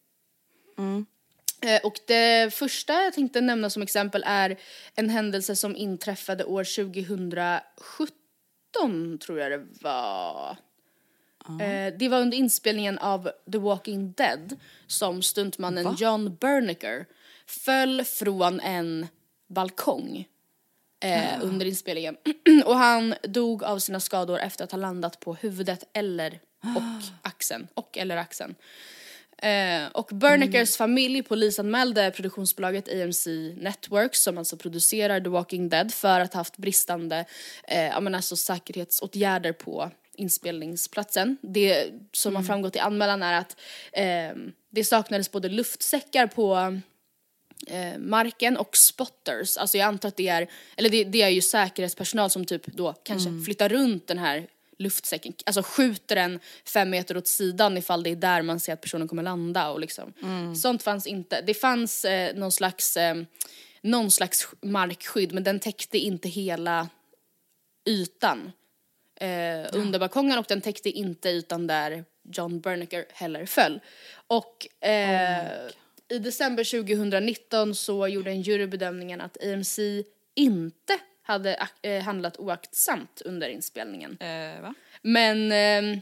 Eh, och det första jag tänkte nämna som exempel är en händelse som inträffade år 2017 tror jag det var. Eh, det var under inspelningen av The Walking Dead som stuntmannen John Bernicker föll från en balkong eh, under inspelningen. och han dog av sina skador efter att ha landat på huvudet eller och axeln. Och eller axeln. Eh, och Bernickers familj polisanmälde produktionsbolaget AMC Networks som alltså producerar The Walking Dead för att ha haft bristande eh, ja, men alltså säkerhetsåtgärder på inspelningsplatsen. Det som har framgått i anmälan är att eh, det saknades både luftsäckar på eh, marken och spotters. Alltså jag antar att det är, eller det, det är ju säkerhetspersonal som typ då kanske flyttar runt den här luftsäcken, alltså skjuter den fem meter åt sidan ifall det är där man ser att personen kommer landa och liksom. Sånt fanns inte. Det fanns eh, någon slags, eh, någon slags markskydd men den täckte inte hela ytan eh, under balkongen och den täckte inte ytan där John Bernicker heller föll. Och eh, i december 2019 så gjorde en jury bedömningen att AMC inte hade eh, handlat oaktsamt under inspelningen. Va? Men eh,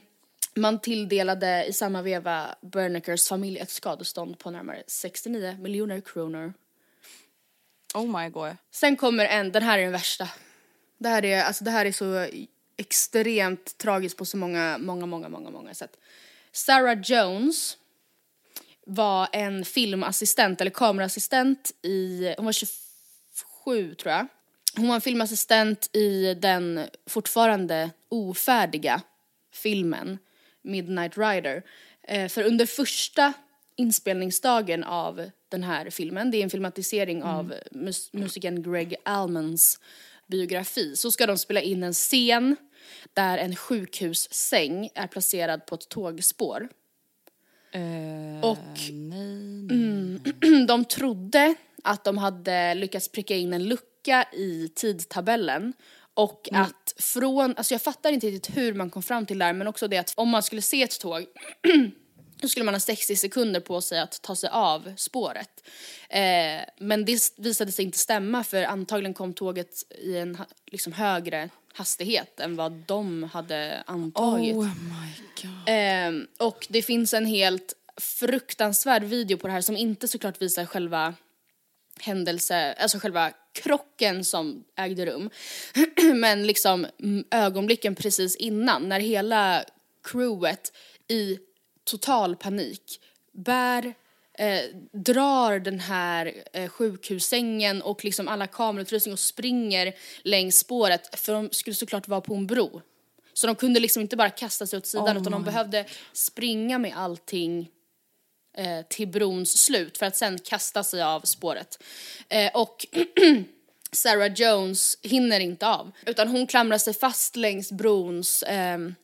man tilldelade i samma veva Bernickers familj ett skadestånd på närmare 69 miljoner kronor. Oh my god. Sen kommer en, den här är den värsta. Det här är, alltså det här är så extremt tragiskt på så många, många, många, många, många sätt. Sarah Jones var en filmassistent eller kameraassistent i, hon var 27 tror jag. Hon var en filmassistent i den fortfarande ofärdiga filmen Midnight Rider. Eh, för under första inspelningsdagen av den här filmen, det är en filmatisering av mus- musikern Greg Allmans biografi, så ska de spela in en scen där en sjukhussäng är placerad på ett tågspår. Och mm, de trodde att de hade lyckats pricka in en lucka i tidtabellen och att från, alltså jag fattar inte riktigt hur man kom fram till det här men också det att om man skulle se ett tåg då skulle man ha 60 sekunder på sig att ta sig av spåret. Eh, men det visade sig inte stämma för antagligen kom tåget i en liksom högre hastighet än vad de hade antagit. Oh my god. Ehm, och det finns en helt fruktansvärd video på det här som inte såklart visar själva händelse, alltså själva krocken som ägde rum. Men liksom ögonblicken precis innan när hela crewet i total panik bär eh, drar den här eh, sjukhussängen och liksom alla kamerautrustning och springer längs spåret för de skulle såklart vara på en bro. Så de kunde liksom inte bara kasta sig åt sidan utan de behövde springa med allting eh, till brons slut för att sen kasta sig av spåret. Eh, och Sarah Jones hinner inte av utan hon klamrar sig fast längs brons ehm,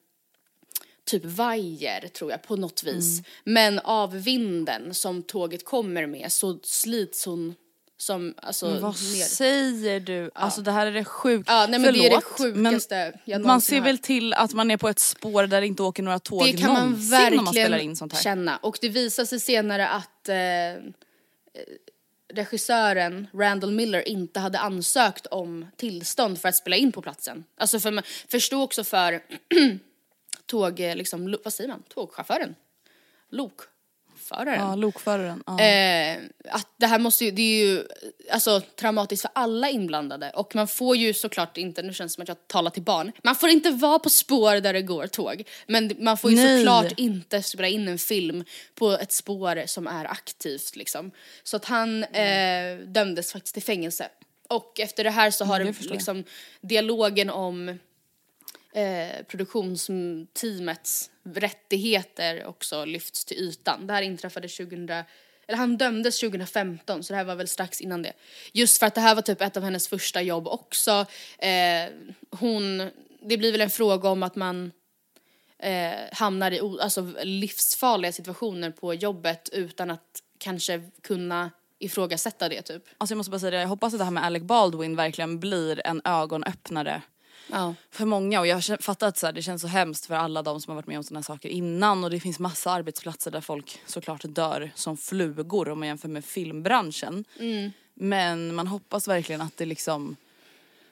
typ vajer tror jag på något vis. Men av vinden som tåget kommer med så slits hon som alltså Men vad ner. säger du? Alltså det här är det sjukaste. Ja, nej men det är det Förlåt, sjukaste jag Man ser har väl till att man är på ett spår där det inte åker några tåg Det kan man någonsin när man spelar verkligen in sånt här. känna. Och det visar sig senare att eh, eh, regissören Randall Miller inte hade ansökt om tillstånd för att spela in på platsen. Alltså för man förstå också för tåg, eh, liksom, vad säger man, tågchauffören? Lokföraren. Ja, lokföraren. Ja. Eh, att det här måste ju, det är ju alltså traumatiskt för alla inblandade och man får ju såklart inte, nu känns det som att jag talar till barn, man får inte vara på spår där det går tåg. Men man får ju Nej. såklart inte spela in en film på ett spår som är aktivt liksom. Så att han eh, dömdes faktiskt till fängelse. Och efter det här så har det liksom dialogen om eh, produktionsteamets rättigheter också lyfts till ytan. Det här inträffade 2000, eller han dömdes 2015 så det här var väl strax innan det. Just för att det här var typ ett av hennes första jobb också. Eh, hon, det blir väl en fråga om att man eh, hamnar i alltså, livsfarliga situationer på jobbet utan att kanske kunna ifrågasätta det typ. Alltså jag måste bara säga det, jag hoppas att det här med Alec Baldwin verkligen blir en ögonöppnare Ja. för många och jag fattar att så här, det känns så hemskt för alla de som har varit med om sådana saker innan och det finns massa arbetsplatser där folk såklart dör som flugor om man jämför med filmbranschen. Men man hoppas verkligen att det liksom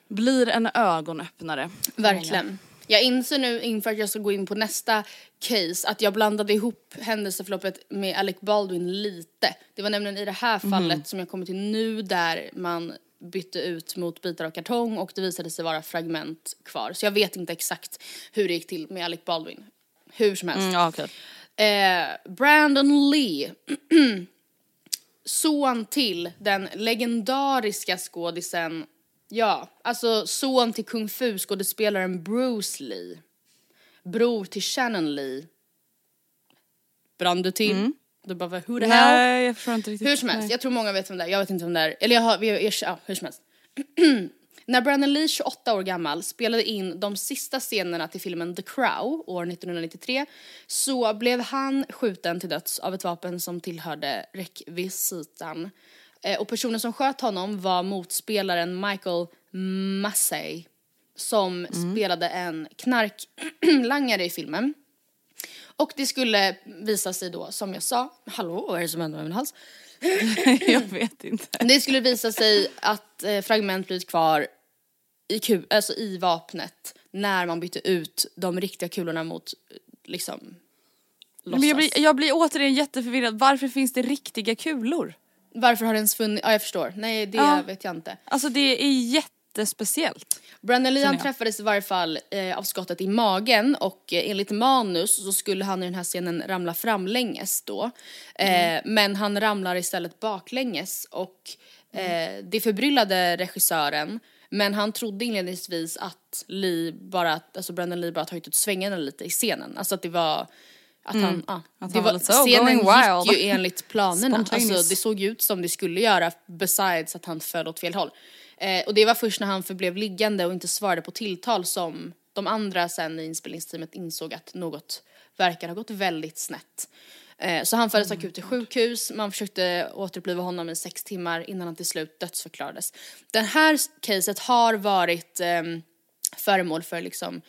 blir en ögonöppnare. Verkligen. Jag inser nu inför att jag ska gå in på nästa case att jag blandade ihop händelseförloppet med Alec Baldwin lite. Det var nämligen i det här fallet som jag kommer till nu där man bytte ut mot bitar av kartong och det visade sig vara fragment kvar. Så jag vet inte exakt hur det gick till med Alec Baldwin. Hur som helst. Mm, ja, okej. Eh, Brandon Lee, son till den legendariska skådisen, ja, alltså son till kung fu skådespelaren Bruce Lee. Bror till Shannon Lee. Brann du till? Du bara, who the hell? Nej jag förstår inte riktigt. Hur som helst, Nej. jag tror många vet vem det är. Jag vet inte vem det är. Eller jag har, vi, jag, ja, hur som helst. När Brandon Lee, 28 år gammal, spelade in de sista scenerna till filmen The Crow år 1993 så blev han skjuten till döds av ett vapen som tillhörde rekvisitan. Eh, och personen som sköt honom var motspelaren Michael Massey som spelade en knarklangare i filmen. Och det skulle visa sig då, som jag sa, hallå vad är det som händer med min hals? jag vet inte. Det skulle visa sig att eh, fragment blivit kvar i, ku- alltså i vapnet när man bytte ut de riktiga kulorna mot liksom Men jag, låtsas. blir, jag blir återigen jätteförvirrad, varför finns det riktiga kulor? Varför har det ens funnits? Ja jag förstår. Nej det Ja. vet jag inte. Alltså det är jättespeciellt. Brandon Lee han träffades i varje fall eh, av skottet i magen och eh, enligt manus så skulle han i den här scenen ramla framlänges då. Eh, men han ramlar istället baklänges och eh, det förbryllade regissören men han trodde inledningsvis att Lee bara, alltså Brandon Lee bara tagit ut svängarna lite i scenen. Alltså att det var att han, ja. Att han var, var så, scenen going wild. gick ju enligt planerna. Alltså det såg ut som det skulle göra besides att han föll åt fel håll. Eh, och det var först när han förblev liggande och inte svarade på tilltal som de andra sen i inspelningsteamet insåg att något verkar ha gått väldigt snett. Eh, så han fördes akut till sjukhus, man försökte återuppliva honom i sex timmar innan han till slut dödsförklarades. Det här caset har varit ehm, föremål för liksom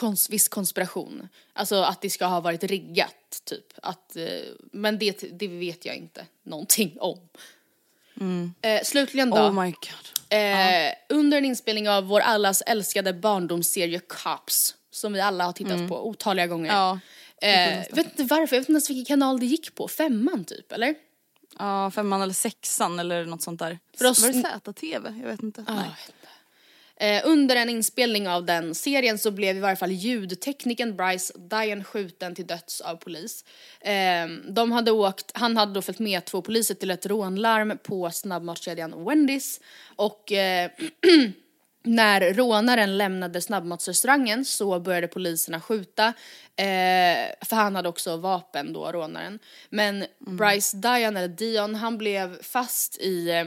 kons- viss konspiration. Alltså att det ska ha varit riggat typ. Att, eh, men det, det vet jag inte någonting om. Eh, slutligen då. Oh my god. Eh, Under en inspelning av vår allas älskade barndomsserie Cops, som vi alla har tittat på otaliga gånger. Ja, eh, vet inte varför, jag vet inte ens vilken kanal det gick på, femman typ eller? Ja, femman eller sexan eller något sånt där. För oss- Var det ZTV? Jag vet inte. Nej. Eh, under en inspelning av den serien så blev i varje fall ljudteknikern Bryce Dian skjuten till döds av polis. Eh, de hade åkt, han hade då följt med två poliser till ett rånlarm på snabbmatskedjan Wendys och eh, när rånaren lämnade snabbmatsrestaurangen så började poliserna skjuta. Eh, för han hade också vapen då, rånaren. Men Bryce Dian, eller Dion, han blev fast i eh,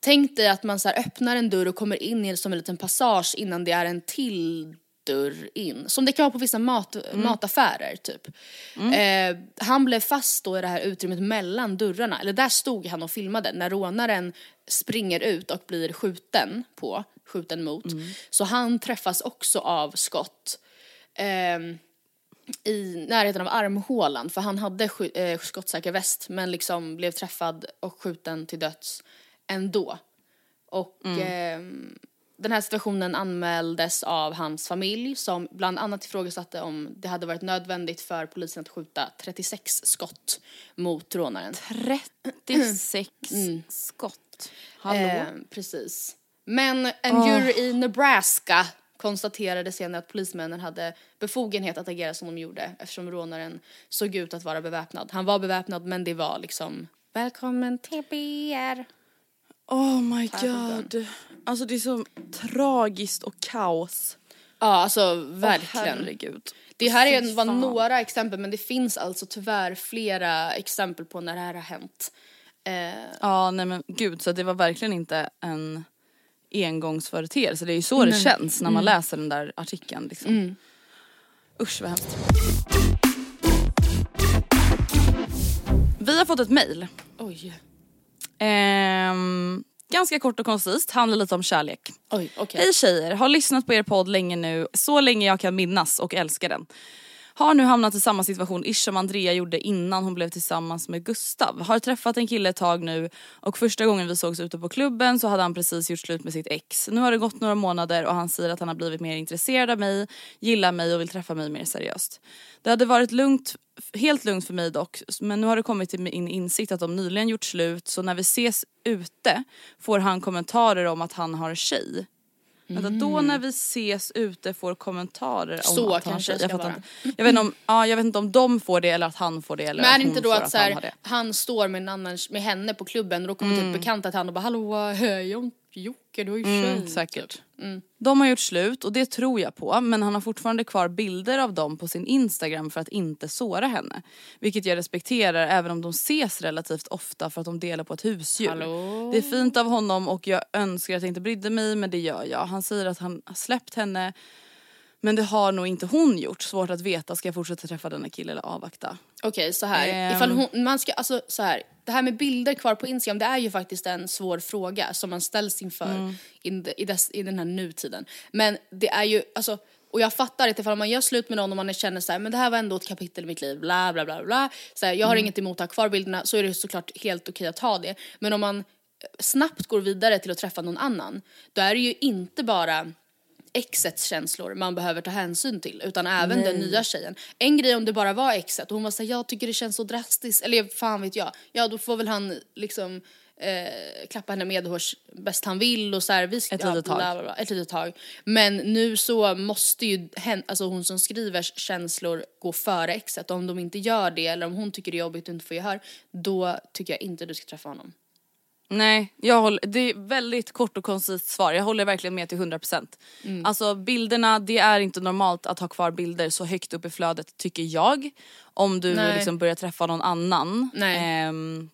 Tänk dig att man så öppnar en dörr och kommer in som en liten passage innan det är en till dörr in. Som det kan vara på vissa mat, mataffärer typ. Eh, han blev fast då i det här utrymmet mellan dörrarna, eller där stod han och filmade när rånaren springer ut och blir skjuten på, skjuten mot. Så han träffas också av skott. Ehm, i närheten av armhålan för han hade sk- eh, skottsäker väst men liksom blev träffad och skjuten till döds ändå. Och ehm, den här situationen anmäldes av hans familj som bland annat ifrågasatte om det hade varit nödvändigt för polisen att skjuta 36 skott mot rånaren. 36 skott. Hallå? Eh, precis. Men en jury i Nebraska konstaterade senare att polismännen hade befogenhet att agera som de gjorde eftersom rånaren såg ut att vara beväpnad. Han var beväpnad men det var liksom Välkommen till BR. Oh my god. Alltså det är så tragiskt och kaos. Ja alltså verkligen. herregud. det här är fan. några exempel men det finns alltså tyvärr flera exempel på när det här har hänt. Eh, Ja nej men gud så det var verkligen inte en engångsföreteelse. Det är ju så det känns när man läser den där artikeln liksom. Usch vad hemskt. Vi har fått ett mail oj. Ehm, ganska kort och koncist, handlar lite om kärlek. Oj, okej. Hej tjejer, har lyssnat på er podd länge nu, så länge jag kan minnas och älskar den. Har nu hamnat i samma situation ish som Andrea gjorde innan hon blev tillsammans med Gustav. Har träffat en kille ett tag nu och första gången vi sågs ute på klubben så hade han precis gjort slut med sitt ex. Nu har det gått några månader och han säger att han har blivit mer intresserad av mig, gillar mig och vill träffa mig mer seriöst. Det hade varit lugnt, helt lugnt för mig dock men nu har det kommit till min insikt att de nyligen gjort slut så när vi ses ute får han kommentarer om att han har tjej. Vänta, då när vi ses ute får kommentarer om Så att han kanske Jag, vara. jag, vet inte om, ja, jag vet inte om de får det eller att han får det eller Men är det inte då att, så han här, det. han står med en annan, med henne på klubben och då kommer typ bekanta till han och bara hallå, hej Jocke du har ju tjej. Mm, säkert. Typ. Mm. De har gjort slut och det tror jag på men han har fortfarande kvar bilder av dem på sin Instagram för att inte såra henne. Vilket jag respekterar även om de ses relativt ofta för att de delar på ett husdjur. Hallå? Det är fint av honom och jag önskar att jag inte brydde mig men det gör jag. Han säger att han har släppt henne men det har nog inte hon gjort. Svårt att veta, ska jag fortsätta träffa denna kille eller avvakta? Okej så här, Ehm. ifall hon, man ska, alltså så här, det här med bilder kvar på Instagram det är ju faktiskt en svår fråga som man ställs inför Mm. in i, dess, i den här nutiden. Men det är ju, alltså, och jag fattar inte ifall man gör slut med någon och man känner så här, men det här var ändå ett kapitel i mitt liv, bla bla bla bla. Så här, jag har Mm. inget emot att ha kvar bilderna så är det såklart helt okej att ha det. Men om man snabbt går vidare till att träffa någon annan, då är det ju inte bara exets känslor man behöver ta hänsyn till utan även den nya tjejen. En grej om det bara var exet och hon var såhär, jag tycker det känns så drastiskt, eller fan vet jag. Ja då får väl han liksom eh, klappa henne medhårs bäst han vill och så här, vi ska, Ett litet bla, bla, bla, ett litet tag. Men nu så måste ju hen, alltså hon som skriver känslor gå före exet och om de inte gör det eller om hon tycker det är jobbigt och inte får gehör då tycker jag inte du ska träffa honom. Nej, jag håller, det är väldigt kort och koncist svar. Jag håller verkligen med till 100%. Mm. Alltså bilderna, det är inte normalt att ha kvar bilder så högt upp i flödet tycker jag. Om du Nej. liksom börjar träffa någon annan. Ehm,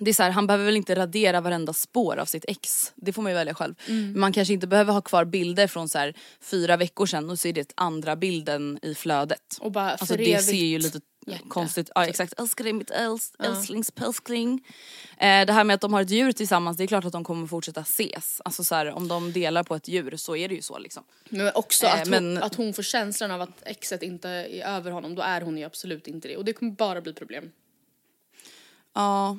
det är så här, han behöver väl inte radera varenda spår av sitt ex. Det får man ju välja själv. Mm. Man kanske inte behöver ha kvar bilder från så här, fyra veckor sedan och så är det andra bilden i flödet. Och bara Alltså det evigt ser ju lite hjärta, konstigt Ja exakt, älskar dig mitt äls, älsklingspälskling. Eh, det här med att de har ett djur tillsammans, det är klart att de kommer fortsätta ses. Alltså så här, om de delar på ett djur så är det ju så liksom. Men också Eh, att, hon, men- att hon får känslan av att exet inte är över honom, då är hon ju absolut inte det. Och det kommer bara bli problem. Ja.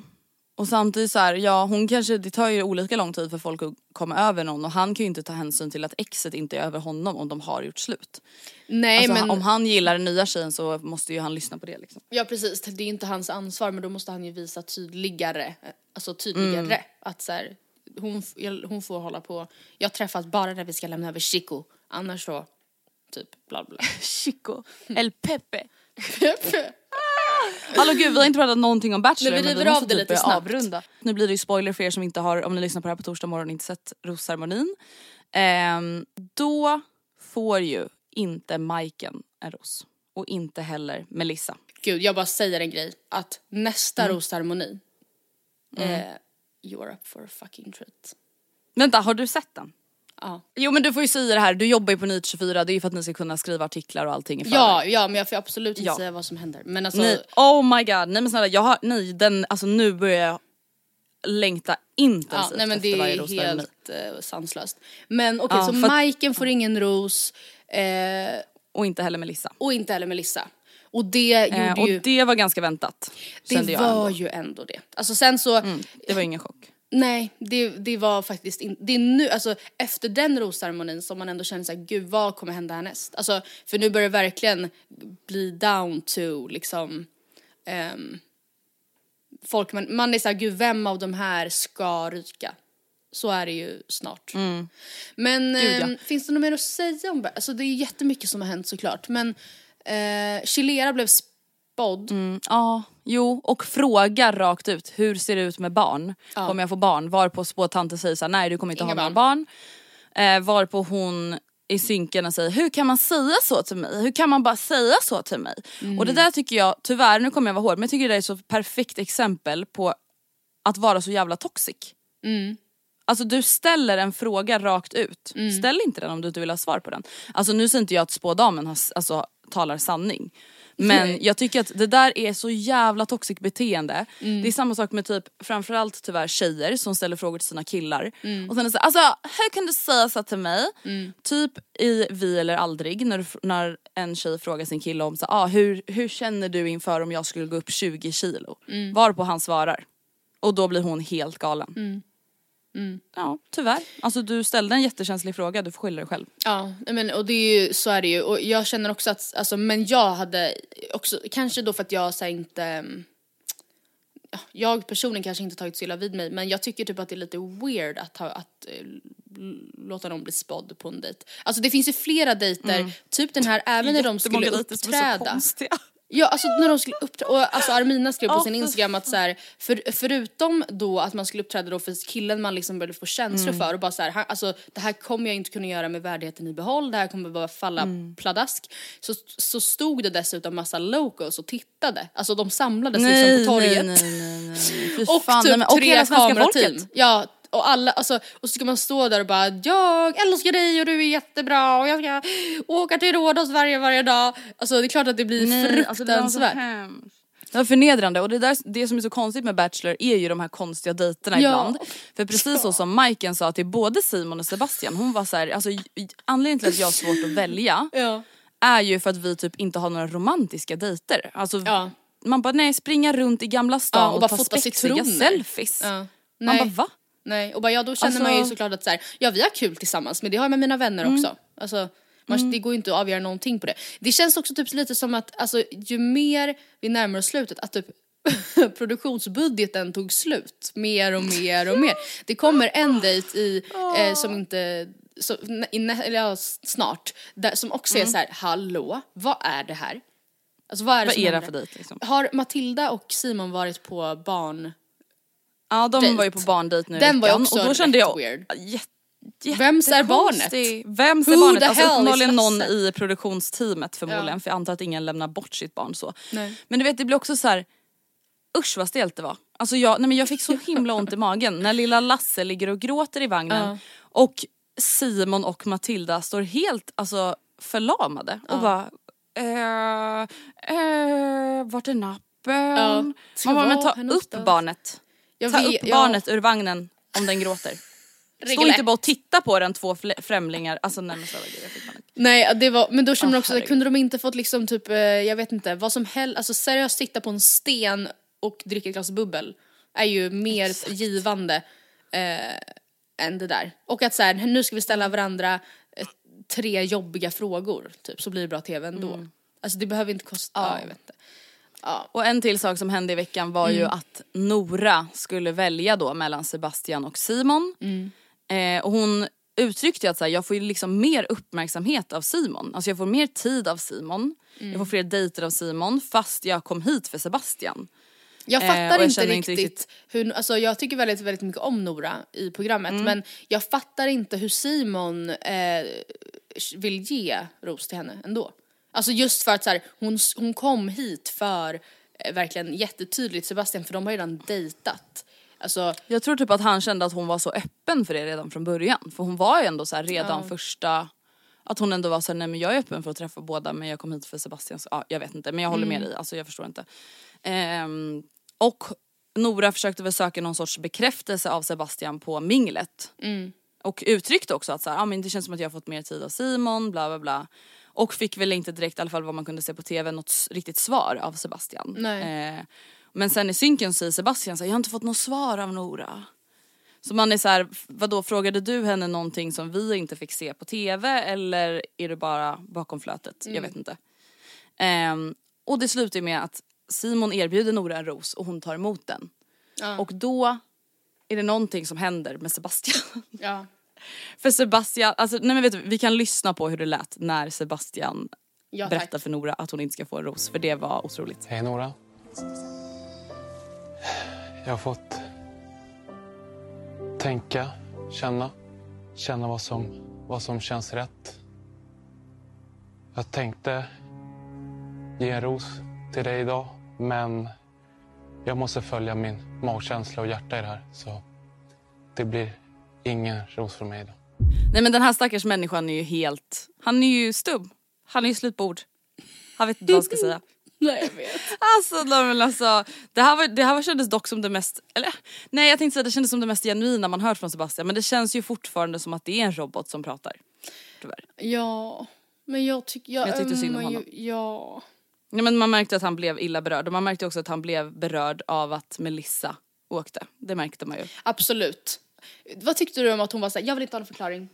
Och samtidigt så här, ja hon kanske, det tar ju olika lång tid för folk att komma över någon och han kan ju inte ta hänsyn till att exet inte är över honom om de har gjort slut. Nej alltså, men, om han gillar den nya tjejen så måste ju han lyssna på det liksom. ja precis, det är inte hans ansvar men då måste han ju visa tydligare, alltså tydligare Mm. att så här, hon, hon får hålla på, jag träffas bara när vi ska lämna över Chico, annars så, typ bla bla. Chico, El Pepe. Hallå gud vi har inte pratat någonting om Bachelor Men vi river måste av det typ lite avrunda. Nu blir det ju spoiler för er som inte har, om ni lyssnar på det här på torsdag morgon och inte sett rosceremonin. Ehm, då får ju inte Majken en ros. Och inte heller Melissa. Gud jag bara säger en grej, att nästa Mm. rosceremoni, eh, you are up for a fucking treat. Vänta, har du sett den? Ja. Jo men du får ju säga det här, du jobbar ju på Nytt 24, det är ju för att ni ska kunna skriva artiklar och allting i förväg. Ja, ja men jag får absolut inte Ja. säga vad som händer. Men alltså, Nej, oh my god, nej men snälla jag har, nej den, alltså nu börjar jag längta intensivt Ja, nej men efter det varje är helt eh, sanslöst. Men okej Ja, så för att- Majken får ingen ros eh, Och inte heller Melissa. och inte heller Melissa. Och det gjorde Eh, och ju, det var ganska väntat. det kände jag var ändå. ju ändå det. Alltså sen så, Mm, det var ingen chock. Nej det, det var faktiskt inte, det är nu, alltså efter den rosceremonin som man ändå känner såhär, gud vad kommer hända härnäst? Alltså för nu börjar det verkligen bli down to liksom ehm, folk, man, man är såhär, gud vem av de här ska ryka? Så är det ju snart. Men Gud, ja. ehm, finns det något mer att säga om det? Alltså det är jättemycket som har hänt såklart. Men eh, Chilera blev spådd. Ja, jo och fråga rakt ut, hur ser det ut med barn? Ja. Kommer jag få barn? Varpå spåtanten säger såhär, nej du kommer inte Inga ha några barn. Eh, varpå hon i synken säger, hur kan man säga så till mig? Hur kan man bara säga så till mig? Och det där tycker jag, tyvärr nu kommer jag vara hård, men jag tycker det är så perfekt exempel på att vara så jävla toxic. Alltså du ställer en fråga rakt ut. Ställ inte den om du inte vill ha svar på den. Alltså nu säger inte jag att spådamen har, alltså, talar sanning. Men jag tycker att det där är så jävla toxic beteende. Mm. Det är samma sak med typ framförallt tyvärr tjejer som ställer frågor till sina killar. Mm. Och sen är det så alltså hur kan du säga så till mig? Typ i Vi eller aldrig när, när en tjej frågar sin kille om så, ah, hur, hur känner du inför om jag skulle gå upp 20 kilo? Mm. Varpå han svarar. Och då blir hon helt galen. Mm. Ja tyvärr. Alltså du ställde en jättekänslig fråga, du får skylla dig själv. Ja, men och det är ju, så är det ju. Och jag känner också att, alltså, men jag hade också, kanske då för att jag så här, inte, mm, ja, jag personligen kanske inte tagit så illa vid mig, men jag tycker typ att det är lite weird att, ha, att eh, låta någon bli spådd på en dejt. Alltså det finns ju flera dejter, typ den här, även när de skulle dejter som är så uppträda. Ja, alltså när de skulle uppträda, och alltså Armina skrev på sin Instagram att så här, för, förutom då att man skulle uppträda då för killen man liksom började få känslor Mm. för och bara så här, han, alltså det här kommer jag inte kunna göra med värdigheten i behåll, det här kommer bara falla Mm. pladask. Så, så stod det dessutom massa locals och tittade, alltså de samlades Nej, liksom på torget. nej, nej, nej, nej. Fy Och fan, typ nej, men- och tre kamerateam. Ja, och alla, alltså, och så ska man stå där och bara jag älskar dig och du är jättebra och jag ska åka till Rhodos varje, varje dag. Alltså det är klart att det blir Nej, alltså, det fruktansvärt. Det var förnedrande och det, där, det som är så konstigt med Bachelor är ju de här konstiga dejterna Ja. ibland. För precis så som Majken sa till både Simon och Sebastian, hon var så här, alltså anledningen till att jag har svårt att välja Ja. är ju för att vi typ inte har några romantiska dejter. Alltså Ja. man bara nej springa runt i Gamla stan Ja, och, och bara ta spexiga citroner. selfies. Ja. Man bara va? Nej, och bara, ja, då känner man ju Alltså- såklart att så här, ja vi har kul tillsammans men det har jag med mina vänner Mm. också. Alltså, man, Det går ju inte att avgöra någonting på det. Det känns också typ lite som att alltså, ju mer vi närmar oss slutet att typ produktionsbudgeten tog slut mer och mer och mer. Det kommer en dejt i, eh, som inte, så, i, nä- eller ja, snart, där, som också är så här, hallå, vad är det här? Alltså vad är det Vad är det för dejt liksom? Har Matilda och Simon varit på barn... Ja de Dejt. var ju på barndejt nu i Den var ju veckan också och då kände jag weird. Jätte, Vems är barnet? Vems är Who barnet? the Alltså uppenbarligen någon i produktionsteamet förmodligen Ja. för jag antar att ingen lämnar bort sitt barn så. Nej. Men du vet det blir också så här. usch vad stelt det var. Alltså jag, nej men jag fick så himla ont i magen när lilla Lasse ligger och gråter i vagnen Ja. och Simon och Matilda står helt alltså förlamade och bara eh, eh, vart är nappen? Ska Man bara, men ta upp barnet. Jag Ta upp barnet ur vagnen om den gråter. Stå inte bara och titta på den två främlingar. Alltså nej men snälla jag fick panik. Nej det var, men då känner man också, herregud. kunde de inte fått liksom typ, eh, jag vet inte, vad som helst, alltså seriöst sitta på en sten och dricka ett glas bubbel är ju mer givande eh, än det där. Och att så här, nu ska vi ställa varandra eh, tre jobbiga frågor, typ, så blir det bra tv ändå. Alltså det behöver inte kosta, ja. jag vet inte. Och en till sak som hände i veckan var ju att Nora skulle välja då mellan Sebastian och Simon. Eh, och hon uttryckte ju att så här, jag får ju liksom mer uppmärksamhet av Simon. Alltså jag får mer tid av Simon. Jag får fler dejter av Simon fast jag kom hit för Sebastian. Jag Eh, fattar och jag inte, riktigt inte riktigt- hur, alltså jag tycker väldigt, väldigt mycket om Nora i programmet men jag fattar inte hur Simon eh, vill ge ros till henne ändå. Alltså just för att så här, hon, hon kom hit för eh, verkligen jättetydligt Sebastian för de har redan dejtat. Alltså, Jag tror typ att han kände att hon var så öppen för det redan från början. För hon var ju ändå så här redan första, att hon ändå var så här, nej men jag är öppen för att träffa båda men jag kom hit för Sebastian. Så, ja, jag vet inte men jag håller med dig, alltså jag förstår inte. Ehm, och Nora försökte väl söka någon sorts bekräftelse av Sebastian på minglet. Och uttryckte också att så här, ah, men det känns som att jag har fått mer tid av Simon, bla bla bla. Och fick väl inte direkt, i alla fall vad man kunde se på tv, något riktigt svar av Sebastian. Eh, men sen i synken säger Sebastian så här, jag har inte fått något svar av Nora. Så man är så här, vadå frågade du henne någonting som vi inte fick se på tv eller är det bara bakom flötet? Jag vet inte. Ehm, och det slutar med att Simon erbjuder Nora en ros och hon tar emot den. Och då är det någonting som händer med Sebastian. ja. För Sebastian, alltså nej men vet du, vi kan lyssna på hur det lät när Sebastian Ja, tack. berättar för Nora att hon inte ska få en ros för det var otroligt. Hej Nora. Jag har fått tänka, känna, känna vad som, vad som känns rätt. Jag tänkte ge en ros till dig idag, men jag måste följa min magkänsla och hjärta i det här. Så det blir ingen ros från mig idag. Nej men den här stackars människan är ju helt, han är ju stubb. Han är ju slutbord. Han vet inte vad han ska säga. Nej jag vet. Alltså, nej, men alltså det här, var, det här var, kändes dock som det mest, eller nej jag tänkte säga det kändes som det mest genuina man hört från Sebastian men det känns ju fortfarande som att det är en robot som pratar. Tyvärr. Ja, men jag tycker, jag, Jag tyckte synd om ömmar ju- honom. Ja. Ja, men man märkte att han blev illa berörd och man märkte också att han blev berörd av att Melissa åkte. Det märkte man ju. Absolut. Vad tyckte du om att hon var såhär, jag vill inte ha någon förklaring?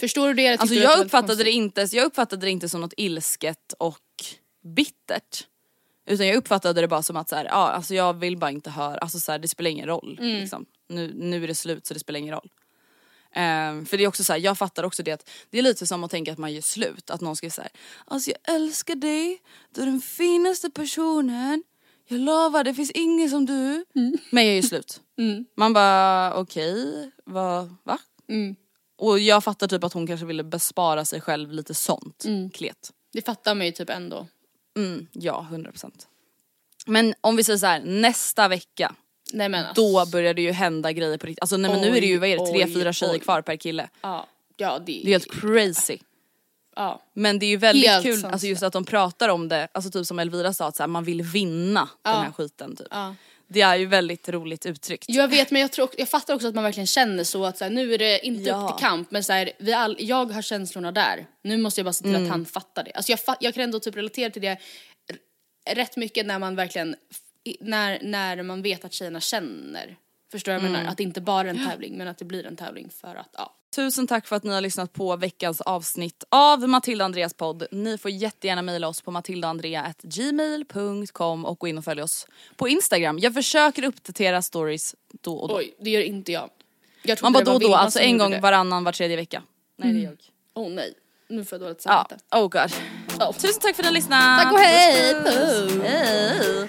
Förstår du det? eller Alltså jag var uppfattade, det inte, jag uppfattade det inte som något ilsket och bittert. Utan jag uppfattade det bara som att så här, ja, alltså jag vill bara inte höra, alltså så här, det spelar ingen roll. Mm. Liksom. Nu, nu är det slut så det spelar ingen roll. Ehm, för det är också så här, jag fattar också det att det är lite som att tänka att man gör slut. Att någon ska säga alltså jag älskar dig, du är den finaste personen. Jag lovar det finns ingen som du. Men jag gör slut. Man bara okej, vad, va? Och jag fattar typ att hon kanske ville bespara sig själv lite sånt klet. Det fattar man ju typ ändå. Mm, ja, 100 procent. Men om vi säger så här, nästa vecka. Nej men alltså. Då börjar det ju hända grejer på riktigt. Alltså nej, men nu är det ju, vad är det, tre, Oj, fyra tjejer oj. kvar per kille. Ja, ja det, Det är helt crazy. Ja. Men det är ju väldigt Helt kul, alltså just att de pratar om det, alltså typ som Elvira sa att så här, man vill vinna den här skiten typ. Ja. Det är ju väldigt roligt uttryckt. Jag vet men jag, tror, jag fattar också att man verkligen känner så att så här, nu är det inte Ja. upp till kamp men så här, vi all, jag har känslorna där. Nu måste jag bara se till Mm. att han fattar det. Alltså jag, jag kan ändå typ relatera till det rätt mycket när man verkligen, när, när man vet att tjejerna känner. Förstår du vad jag Mm. menar? Att det inte bara är en tävling men att det blir en tävling för att ja. Tusen tack för att ni har lyssnat på veckans avsnitt av Matilda Andreas podd. Ni får jättegärna mejla oss på matildaandrea.gmail.com och gå in och följ oss på Instagram. Jag försöker uppdatera stories då och då. Oj, det gör inte jag. jag Man bara då och då, alltså en gång det. varannan, var tredje vecka. Nej det är jag. Åh nej, nu får jag dåligt Ja, samvete. oh god. Ja. Tusen tack för att ni har lyssnat. Tack och hej! Puss, puss. Hej.